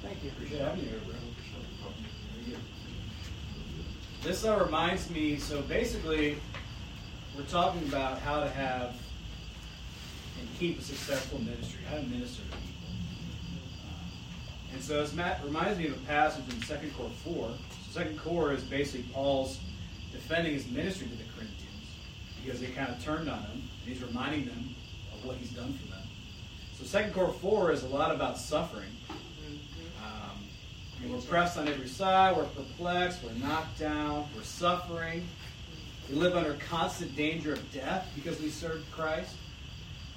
[SPEAKER 3] Thank you.
[SPEAKER 15] Appreciate having you here, bro.
[SPEAKER 1] This uh, reminds me, so basically, we're talking about how to have and keep a successful ministry, how to minister to people. Uh, and so this Matt reminds me of a passage in 2 Corinthians 4. So 2 Corinthians is basically Paul's defending his ministry to the Corinthians because they kind of turned on him, and he's reminding them of what he's done for them. So 2 Corinthians 4 is a lot about suffering. Um, we're pressed on every side, we're perplexed, we're knocked down, we're suffering. We live under constant danger of death because we serve Christ.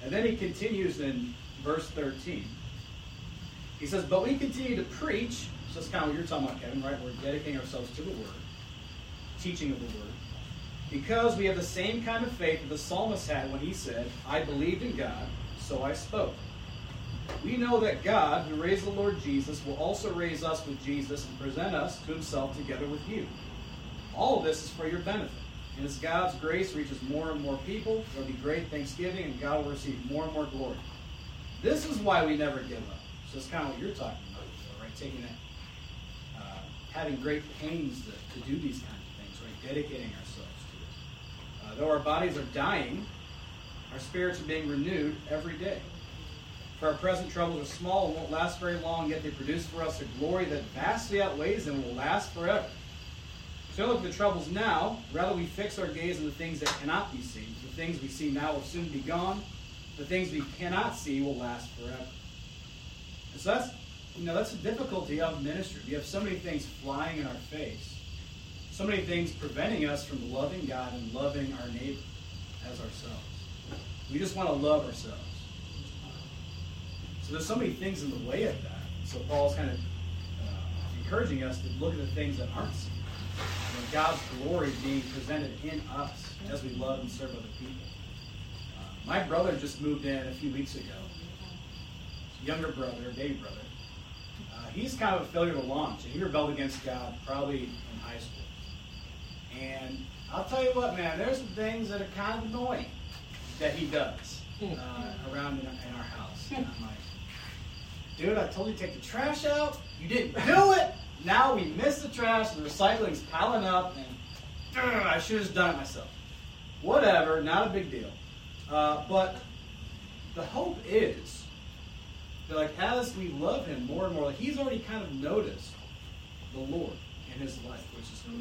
[SPEAKER 1] And then he continues in verse 13. He says, But we continue to preach. So that's kind of what you're talking about, Kevin, right? We're dedicating ourselves to the Word, teaching of the Word. Because we have the same kind of faith that the psalmist had when he said, I believed in God, so I spoke. We know that God, who raised the Lord Jesus, will also raise us with Jesus and present us to himself together with you. All of this is for your benefit. And as God's grace reaches more and more people, there will be great thanksgiving and God will receive more and more glory. This is why we never give up. So it's kind of what you're talking about, right? Taking that, uh, having great pains to, to do these kinds of things, right? Dedicating ourselves to it. Uh, though our bodies are dying, our spirits are being renewed every day. For our present troubles are small and won't last very long, yet they produce for us a glory that vastly outweighs and will last forever. So look at the troubles now. Rather, we fix our gaze on the things that cannot be seen. The things we see now will soon be gone. The things we cannot see will last forever. So that's, you know, that's the difficulty of ministry. We have so many things flying in our face, so many things preventing us from loving God and loving our neighbor as ourselves. We just want to love ourselves. So there's so many things in the way of that. So Paul's kind of uh, encouraging us to look at the things that aren't seen. God's glory being presented in us as we love and serve other people. Uh, my brother just moved in a few weeks ago. Younger brother, baby brother. Uh, he's kind of a failure to launch. And he rebelled against God probably in high school. And I'll tell you what, man, there's some things that are kind of annoying that he does uh, around in, in our house. And I'm like, dude, I told you to take the trash out. You didn't do it. Now we miss the trash. And the recycling's piling up, and ugh, I should have just done it myself. Whatever, not a big deal. Uh, but the hope is that, like, as we love Him more and more, like He's already kind of noticed the Lord in His life, which is cool.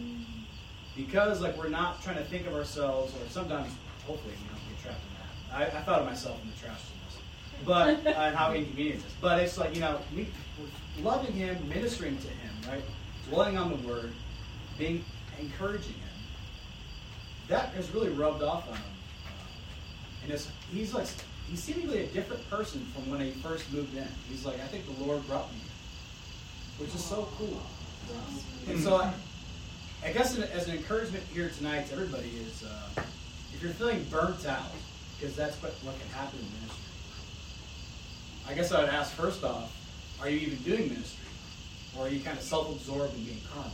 [SPEAKER 1] Because, like, we're not trying to think of ourselves, or sometimes, hopefully, we don't get trapped in that. I, I thought of myself in the trash but uh, and how inconvenient it is. But it's like you know, we, we're loving Him, ministering to Him, right? Dwelling on the Word, being encouraging Him. That has really rubbed off on Him, uh, and it's, he's like he's seemingly a different person from when he first moved in. He's like, I think the Lord brought me which is so cool. And so, I, I guess as an encouragement here tonight to everybody is, uh, if you're feeling burnt out, because that's what, what can happen in ministry. I guess I would ask first off, are you even doing ministry? Or are you kind of self-absorbed and being carnal?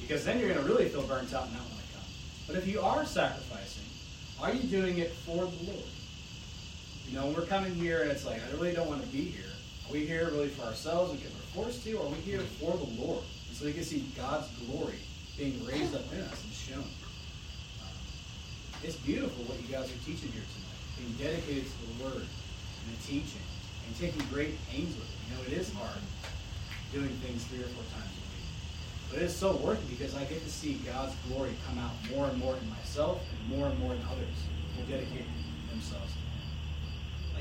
[SPEAKER 1] Because then you're going to really feel burnt out and not want to come. But if you are sacrificing, are you doing it for the Lord? You know, we're coming here and it's like, I really don't want to be here. Are we here really for ourselves because we're forced to, or are we here for the Lord? And so we can see God's glory being raised up in us and shown. It's beautiful what you guys are teaching here tonight, being dedicated to the Word and the teaching, and taking great pains with it. You know, it is hard doing things three or four times a week. But it's so worth it because I get to see God's glory come out more and more in myself and more and more in others who dedicate themselves to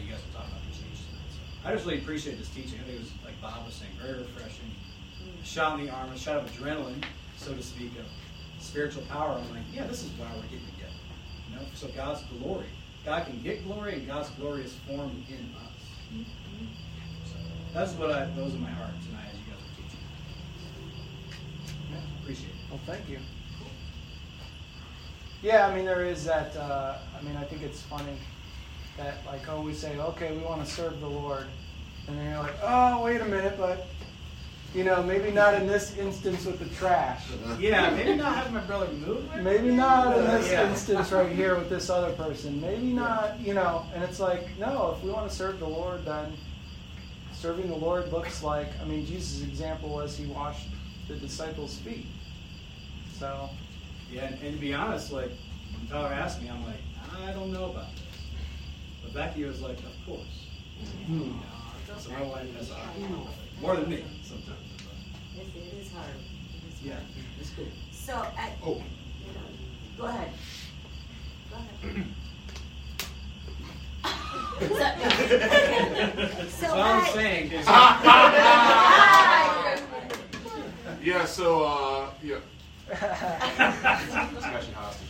[SPEAKER 1] you guys were talking about the change tonight. So I just really appreciate this teaching. I think it was, like Bob was saying, very refreshing. A shot in the arm, a shot of adrenaline, so to speak, of spiritual power. I'm like, yeah, this is why we're getting together. You know, so God's glory. God can get glory, and God's glory is formed in us. So that's what I, those are my heart tonight as you guys are teaching. Yeah, appreciate it.
[SPEAKER 3] Well, thank you. Yeah, I mean, there is that. Uh, I mean, I think it's funny that like always say okay we want to serve the Lord, and then you're like oh wait a minute but you know maybe not in this instance with the trash. Uh-huh.
[SPEAKER 1] Yeah, maybe not having my brother move.
[SPEAKER 3] Maybe not in this
[SPEAKER 1] Yeah.
[SPEAKER 3] instance right here with this other person. Maybe not you know. And it's like no, if we want to serve the Lord, then serving the Lord looks like I mean Jesus' example was he washed the disciples' feet. So
[SPEAKER 1] Yeah, and, and to be honest, like when Tyler asked me, I'm like, I don't know about this. But Becky was like, of course. You know, so my wife has a more than me sometimes.
[SPEAKER 14] Yes, it is hard. It is
[SPEAKER 1] Yeah,
[SPEAKER 14] hard.
[SPEAKER 1] it's cool.
[SPEAKER 14] So, I,
[SPEAKER 1] Oh.
[SPEAKER 14] go ahead. Go ahead.
[SPEAKER 1] That's
[SPEAKER 14] So
[SPEAKER 1] I'm saying. is-
[SPEAKER 16] Yeah, so, uh, yeah. Discussion hostage,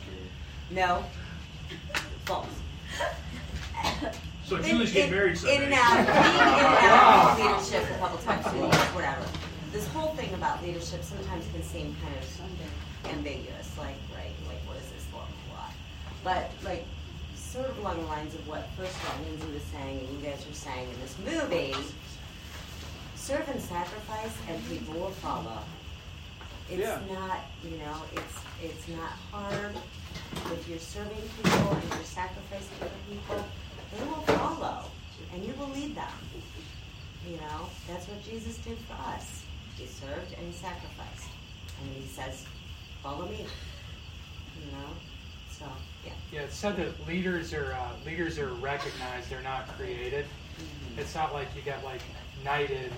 [SPEAKER 14] No. False.
[SPEAKER 4] So
[SPEAKER 14] In-
[SPEAKER 4] Julie's getting married Sunday.
[SPEAKER 14] In and out, being in and out of leadership a couple times through the years, whatever. This whole thing about leadership sometimes can seem kind of ambiguous, like, right, like what is this for, blah. But like, sort of along the lines of what first of all Lindsay was saying and you guys were saying in this movie, serve and sacrifice and people will follow. It's
[SPEAKER 3] Yeah.
[SPEAKER 14] not, you know, it's it's not hard. If you're serving people and you're sacrificing other people, they will follow, and you will lead them. You know, that's what Jesus did for us. He served and he sacrificed, and he says, "Follow me." You know, so yeah.
[SPEAKER 7] Yeah, it's said that leaders are uh, leaders are recognized; they're not created. It's not like you get like knighted.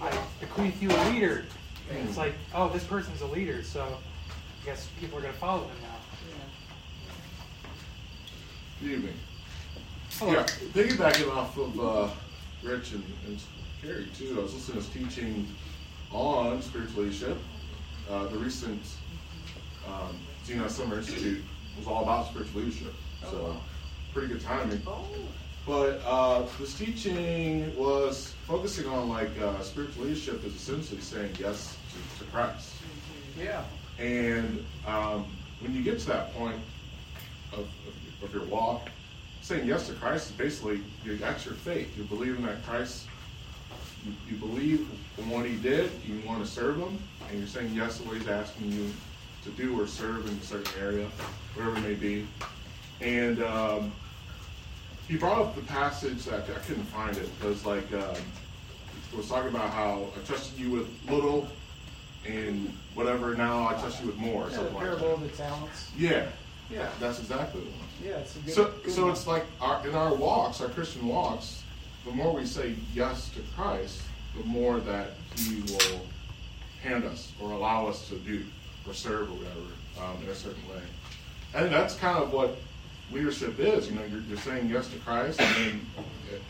[SPEAKER 7] I bequeath you a leader. It's like, oh, this person's a leader, so I guess people are going to follow them now.
[SPEAKER 16] Good evening.
[SPEAKER 7] Hello.
[SPEAKER 16] Yeah, piggybacking off of uh, Rich and, and Carrie too, I was listening to his teaching on spiritual leadership. Uh, the recent um, Xenos Summer Institute was all about spiritual leadership, so pretty good timing. But uh, this teaching was focusing on like uh, spiritual leadership is essentially saying yes to, to Christ.
[SPEAKER 3] Yeah.
[SPEAKER 16] And um, when you get to that point of, of, of your walk, saying yes to Christ is basically you, that's your faith. You're believing that Christ, you, you believe in what He did, you want to serve Him, and you're saying yes to what He's asking you to do or serve in a certain area, wherever it may be. And um, he brought up the passage that I couldn't find it because, like, um, it was talking about how I trusted you with little, and whatever now I trust you with more, or
[SPEAKER 3] Yeah, the
[SPEAKER 16] something like
[SPEAKER 3] parable
[SPEAKER 16] that.
[SPEAKER 3] of the talents.
[SPEAKER 16] Yeah, yeah, that's exactly the one.
[SPEAKER 3] Yeah, it's good.
[SPEAKER 16] So,
[SPEAKER 3] good
[SPEAKER 16] so
[SPEAKER 3] one.
[SPEAKER 16] it's like our, in our walks, our Christian walks, the more we say yes to Christ, the more that He will hand us or allow us to do or serve or whatever um, in a certain way. And that's kind of what leadership is. You know, you're, you're saying yes to Christ, and then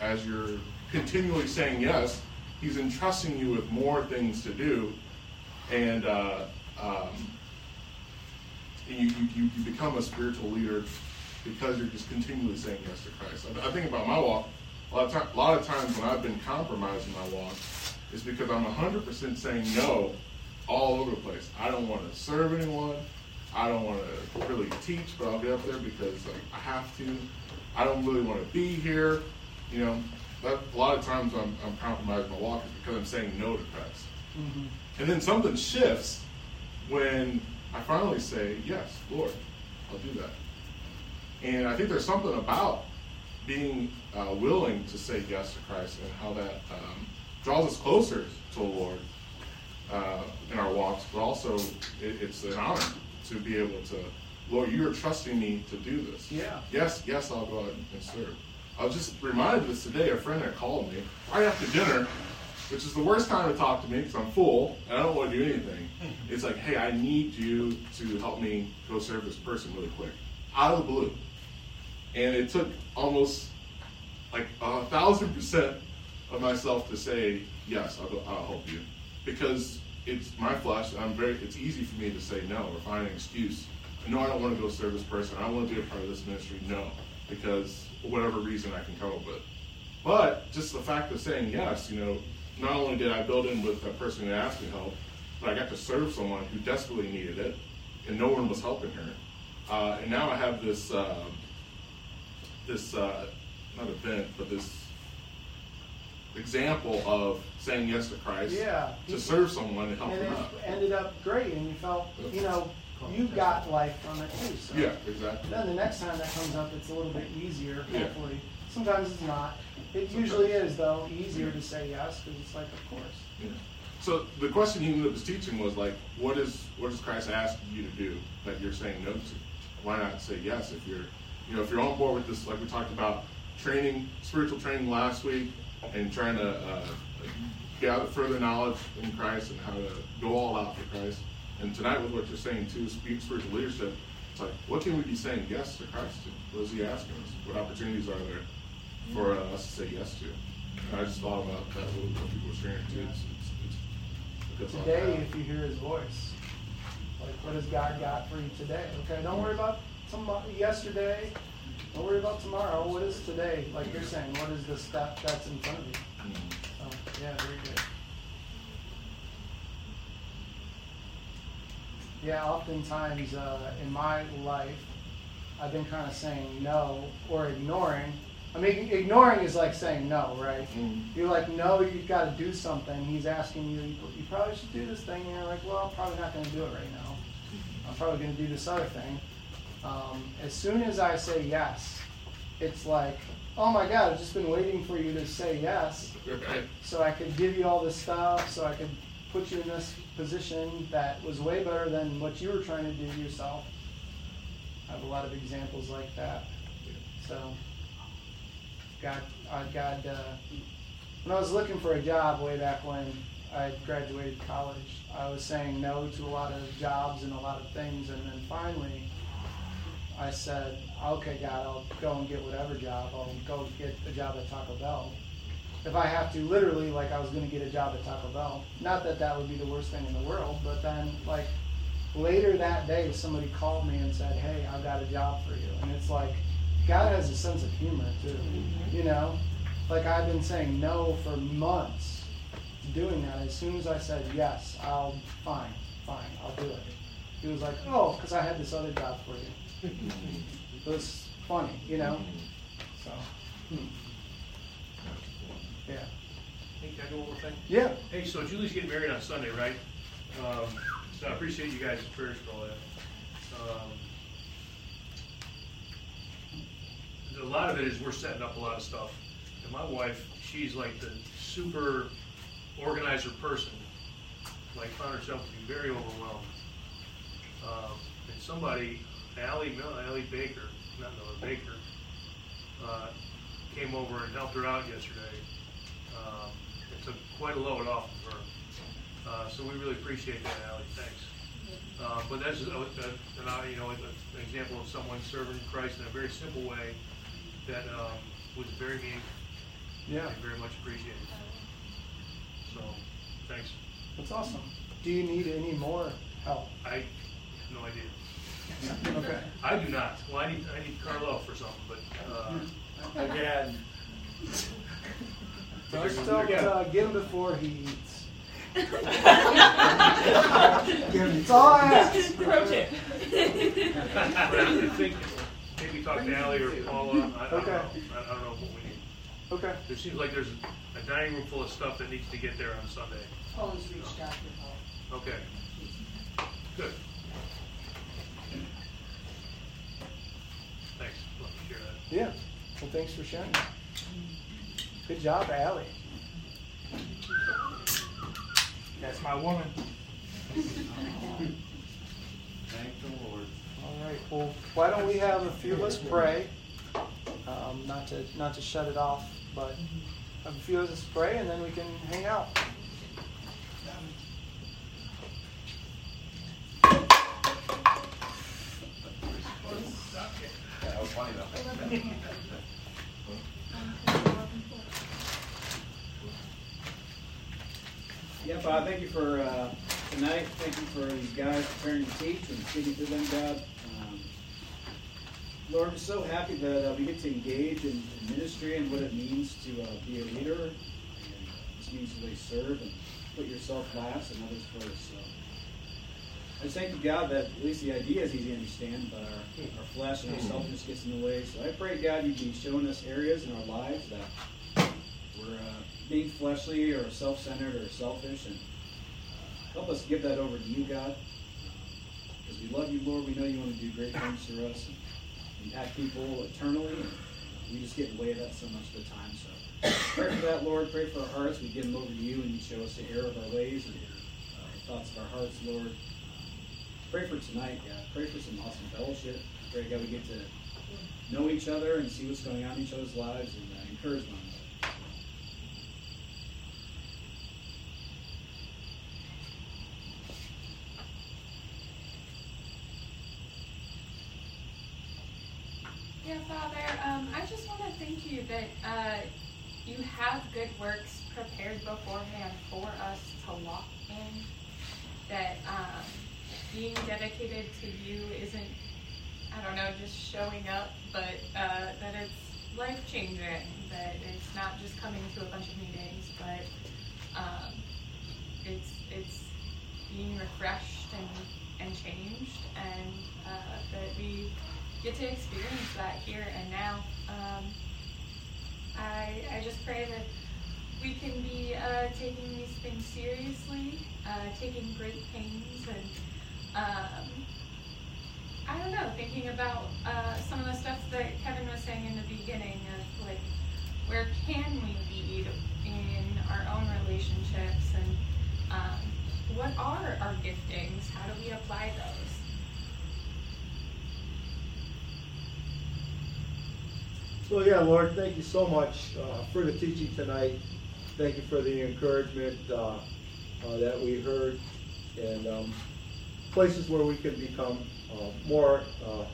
[SPEAKER 16] as you're continually saying yes, He's entrusting you with more things to do, and uh, um, you, you, you become a spiritual leader because you're just continually saying yes to Christ. I, I think about my walk. A lot, of time, a lot of times when I've been compromising my walk, is because I'm 100% saying no all over the place. I don't want to serve anyone. I don't want to really teach, but I'll get up there because like, I have to. I don't really want to be here. You know, that, a lot of times I'm, I'm compromising my walk because I'm saying no to Christ.
[SPEAKER 3] Mm-hmm.
[SPEAKER 16] And then something shifts when I finally say, Yes, Lord, I'll do that. And I think there's something about being uh, willing to say yes to Christ and how that um, draws us closer to the Lord uh, in our walks, but also it, it's an honor to be able to, Lord, you are trusting me to do this.
[SPEAKER 3] Yeah.
[SPEAKER 16] Yes, yes, I'll go out and serve. I was just reminded of this today. A friend had called me right after dinner, which is the worst time to talk to me because I'm full and I don't want to do anything. It's like, hey, I need you to help me go serve this person really quick, out of the blue. And it took almost like a thousand percent of myself to say yes, I'll, I'll help you, because it's my flesh. I'm very. It's easy for me to say no or find an excuse. No, I don't want to go serve this person. I don't want to be a part of this ministry. No, because whatever reason I can come up with. But just the fact of saying yes, you know, not only did I build in with the person who asked me help, but I got to serve someone who desperately needed it, and no one was helping her. Uh, and now I have this uh, this uh, not event, but this example of saying yes to Christ
[SPEAKER 3] Yeah.
[SPEAKER 16] to serve someone and help
[SPEAKER 3] and
[SPEAKER 16] them
[SPEAKER 3] it
[SPEAKER 16] out.
[SPEAKER 3] ended up great, and you felt, you know, you got life from it too. So.
[SPEAKER 16] Yeah, exactly.
[SPEAKER 3] Then the next time that comes up, it's a little bit easier,
[SPEAKER 16] Yeah.
[SPEAKER 3] Sometimes it's not. It usually is, though, easier to say yes because it's like, of course.
[SPEAKER 16] Yeah. So the question he was teaching was like, what is what does Christ ask you to do that you're saying no to? Why not say yes if you're, you know, if you're on board with this, like we talked about training, spiritual training last week, and trying to uh, gather further knowledge in Christ and how to go all out for Christ. And tonight with what you're saying too, speak spiritual leadership. It's like, what can we be saying yes to Christ to? What is He asking us? What opportunities are there for uh, us to say yes to? And I just thought about that when people were sharing too. It's, it's, it's a good
[SPEAKER 3] Today, if you hear His voice, like, what has God got for you today? Okay, don't worry about tomorrow, yesterday. Don't worry about tomorrow. What is today? Like you're saying, what is the step that's in front of you? So, yeah, very good. Yeah, oftentimes uh, in my life, I've been kind of saying no or ignoring. I mean, ignoring is like saying no, right? You're like, no, you've got to do something. He's asking you, you probably should do this thing. And you're like, well, I'm probably not going to do it right now. I'm probably going to do this other thing. Um, as soon as I say yes, it's like, oh my God, I've just been waiting for you to say yes so I could give you all this stuff, so I could put you in this position that was way better than what you were trying to do yourself. I have a lot of examples like that. So, God, I, God, uh, when I was looking for a job way back when I graduated college, I was saying no to a lot of jobs and a lot of things, and then finally, I said, okay, God, I'll go and get whatever job. I'll go get a job at Taco Bell. If I have to, literally, like I was going to get a job at Taco Bell. Not that that would be the worst thing in the world, but then, like, later that day, somebody called me and said, hey, I've got a job for you. And it's like, God has a sense of humor, too. You know? Like, I've been saying no for months to doing that. As soon as I said yes, I'll, fine, fine, I'll do it. He was like, oh, because I had this other job for you. It was funny, you know? So, hmm. yeah.
[SPEAKER 4] Hey, can I go one more thing?
[SPEAKER 3] Yeah.
[SPEAKER 4] Hey, so Julie's getting married on Sunday, right? Um, so I appreciate you guys' prayers for all that. Um, a lot of it is we're setting up a lot of stuff. And my wife, she's like the super organizer person. Like found herself to be very overwhelmed. Um, and somebody, Allie, Allie Baker, not Miller Baker, uh, came over and helped her out yesterday. Um, it took quite a load off of her. Uh, so we really appreciate that, Allie. Thanks. Uh, but that's uh, uh, an, uh, you know, an example of someone serving Christ in a very simple way that um, was very meaningful.
[SPEAKER 3] Yeah.
[SPEAKER 4] And very much appreciated. So, thanks.
[SPEAKER 3] That's awesome. Do you need any more help?
[SPEAKER 4] I have no idea.
[SPEAKER 3] Okay.
[SPEAKER 4] I do not. Well, I need, I need Carlo for something, but, uh.
[SPEAKER 3] Again.
[SPEAKER 4] But
[SPEAKER 3] Just
[SPEAKER 4] they're-
[SPEAKER 3] don't
[SPEAKER 4] they're-
[SPEAKER 3] uh, get him before he eats. That's all I ask.
[SPEAKER 10] Pro tip.
[SPEAKER 4] But I maybe talk to Ally or Paula. I, I don't
[SPEAKER 3] Okay.
[SPEAKER 4] know. I, I don't know what we need.
[SPEAKER 3] Okay.
[SPEAKER 4] There seems like there's a dining room full of stuff that needs to get there on Sunday.
[SPEAKER 14] Paula's reached out to Paul.
[SPEAKER 4] Okay. Good. Thanks. Let me share that.
[SPEAKER 3] Yeah. Well, thanks for sharing. Good job, Allie. That's my woman.
[SPEAKER 1] Thank the Lord.
[SPEAKER 3] All right. Well, why don't we have a few of us pray? Um, not to not to shut it off, but a few of us pray, and then we can hang out.
[SPEAKER 1] Yeah, Bob, thank you for uh, tonight. Thank you for these guys preparing to teach and speaking to them, God. Lord, we're so happy that uh, we get to engage in, in ministry and what it means to uh, be a leader. And this means to really serve and put yourself last and others first. So I just thank you, God, that at least the idea is easy to understand, but our, our flesh and our selfishness gets in the way. So I pray, God, you'd be showing us areas in our lives that we're uh, being fleshly or self-centered or selfish, and uh, help us give that over to you, God. Because we love you, Lord. We know you want to do great things for us and impact people eternally, and we just get in the way of that so much of the time. So pray for that, Lord. Pray for our hearts. We give them over to you, and you show us the error of our ways and uh, the thoughts of our hearts, Lord. Pray for tonight, God. Pray for some awesome fellowship. Pray, God, we get to know each other and see what's going on in each other's lives and uh, encourage one another.
[SPEAKER 5] Yeah, Father, um, I just want to thank you that uh, you have good works prepared beforehand for us to walk in. That um, being dedicated to you isn't, I don't know, just showing up, but uh, that it's life changing. That it's not just coming to a bunch of meetings, but um, it's it's being refreshed and, and changed, and uh, that we get to experience that here and now. Um, I, I just pray that we can be uh, taking these things seriously, uh, taking great pains, and um, I don't know, thinking about uh, some of the stuff that Kevin was saying in the beginning of like, where can we lead in our own relationships, and um, what are our giftings? How do we apply those?
[SPEAKER 15] So yeah, Lord, thank you so much uh, for the teaching tonight. Thank you for the encouragement uh, uh, that we heard, and um, places where we can become uh, more uh,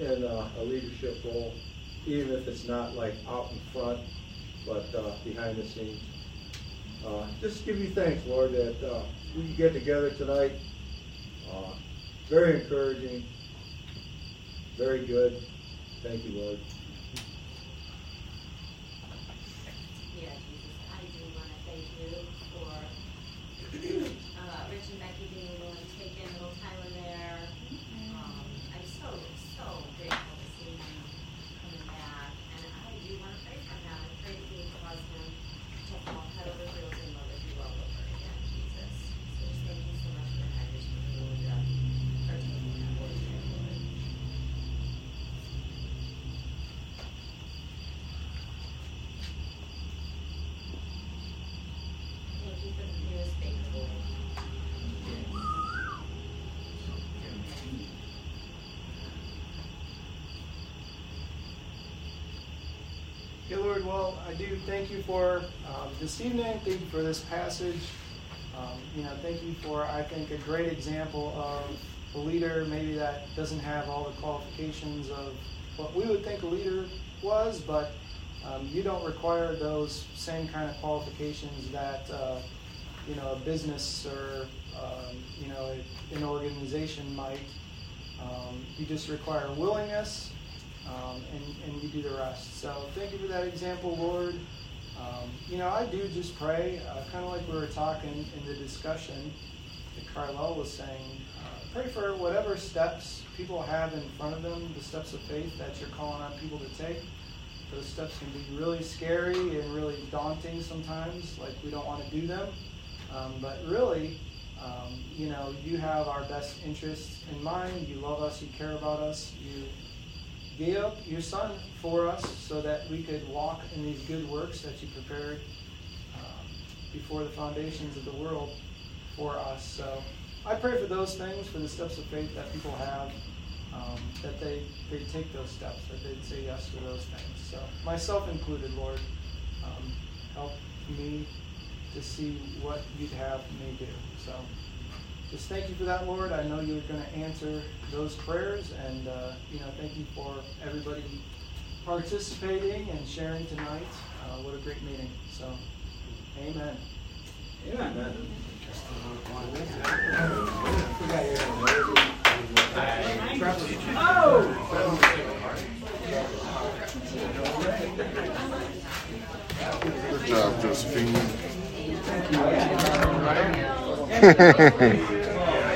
[SPEAKER 15] in a leadership role, even if it's not like out in front, but uh, behind the scenes. Just give you thanks, Lord, that we can get together tonight. Very encouraging, very good. Thank you, Lord.
[SPEAKER 17] Yeah, Jesus, I do want to thank you for uh, Rich and Becky being willing to take in a little time in there. Um, I'm so, so grateful to see them coming back. And I do want to pray for them. I pray that you would cause them to fall head over heels in love with you all over again, Jesus. So just thank you so much for that. I just really would uh, partake in that word today, Lord. Thank you for the newest baby boy.
[SPEAKER 3] Dear Lord, well, I do thank you for um, this evening. Thank you for this passage. Um, you know, thank you for, I think, a great example of a leader maybe that doesn't have all the qualifications of what we would think a leader was, but um, you don't require those same kind of qualifications that uh, you know a business or um, you know an organization might. Um, you just require willingness, um, and, and you do the rest. So thank you for that example, Lord. Um, you know, I do just pray, uh, kind of like we were talking in the discussion that Carlisle was saying. Uh, pray for whatever steps people have in front of them, the steps of faith that you're calling on people to take. Those steps can be really scary and really daunting sometimes, like we don't want to do them. Um, but really, um, you know, you have our best interests in mind. You love us. You care about us. You gave up your son for us so that we could walk in these good works that you prepared um, before the foundations of the world for us. So I pray for those things, for the steps of faith that people have, um, that they, they take those steps, that they'd say yes to those things. So myself included, Lord, um, help me to see what you'd have me do. So just thank you for that, Lord. I know you're going to answer those prayers, and uh, you know, thank you for everybody participating and sharing tonight. Uh, what a great meeting. So, Amen.
[SPEAKER 1] Amen.
[SPEAKER 16] Good job, Josephine.
[SPEAKER 3] Thank you.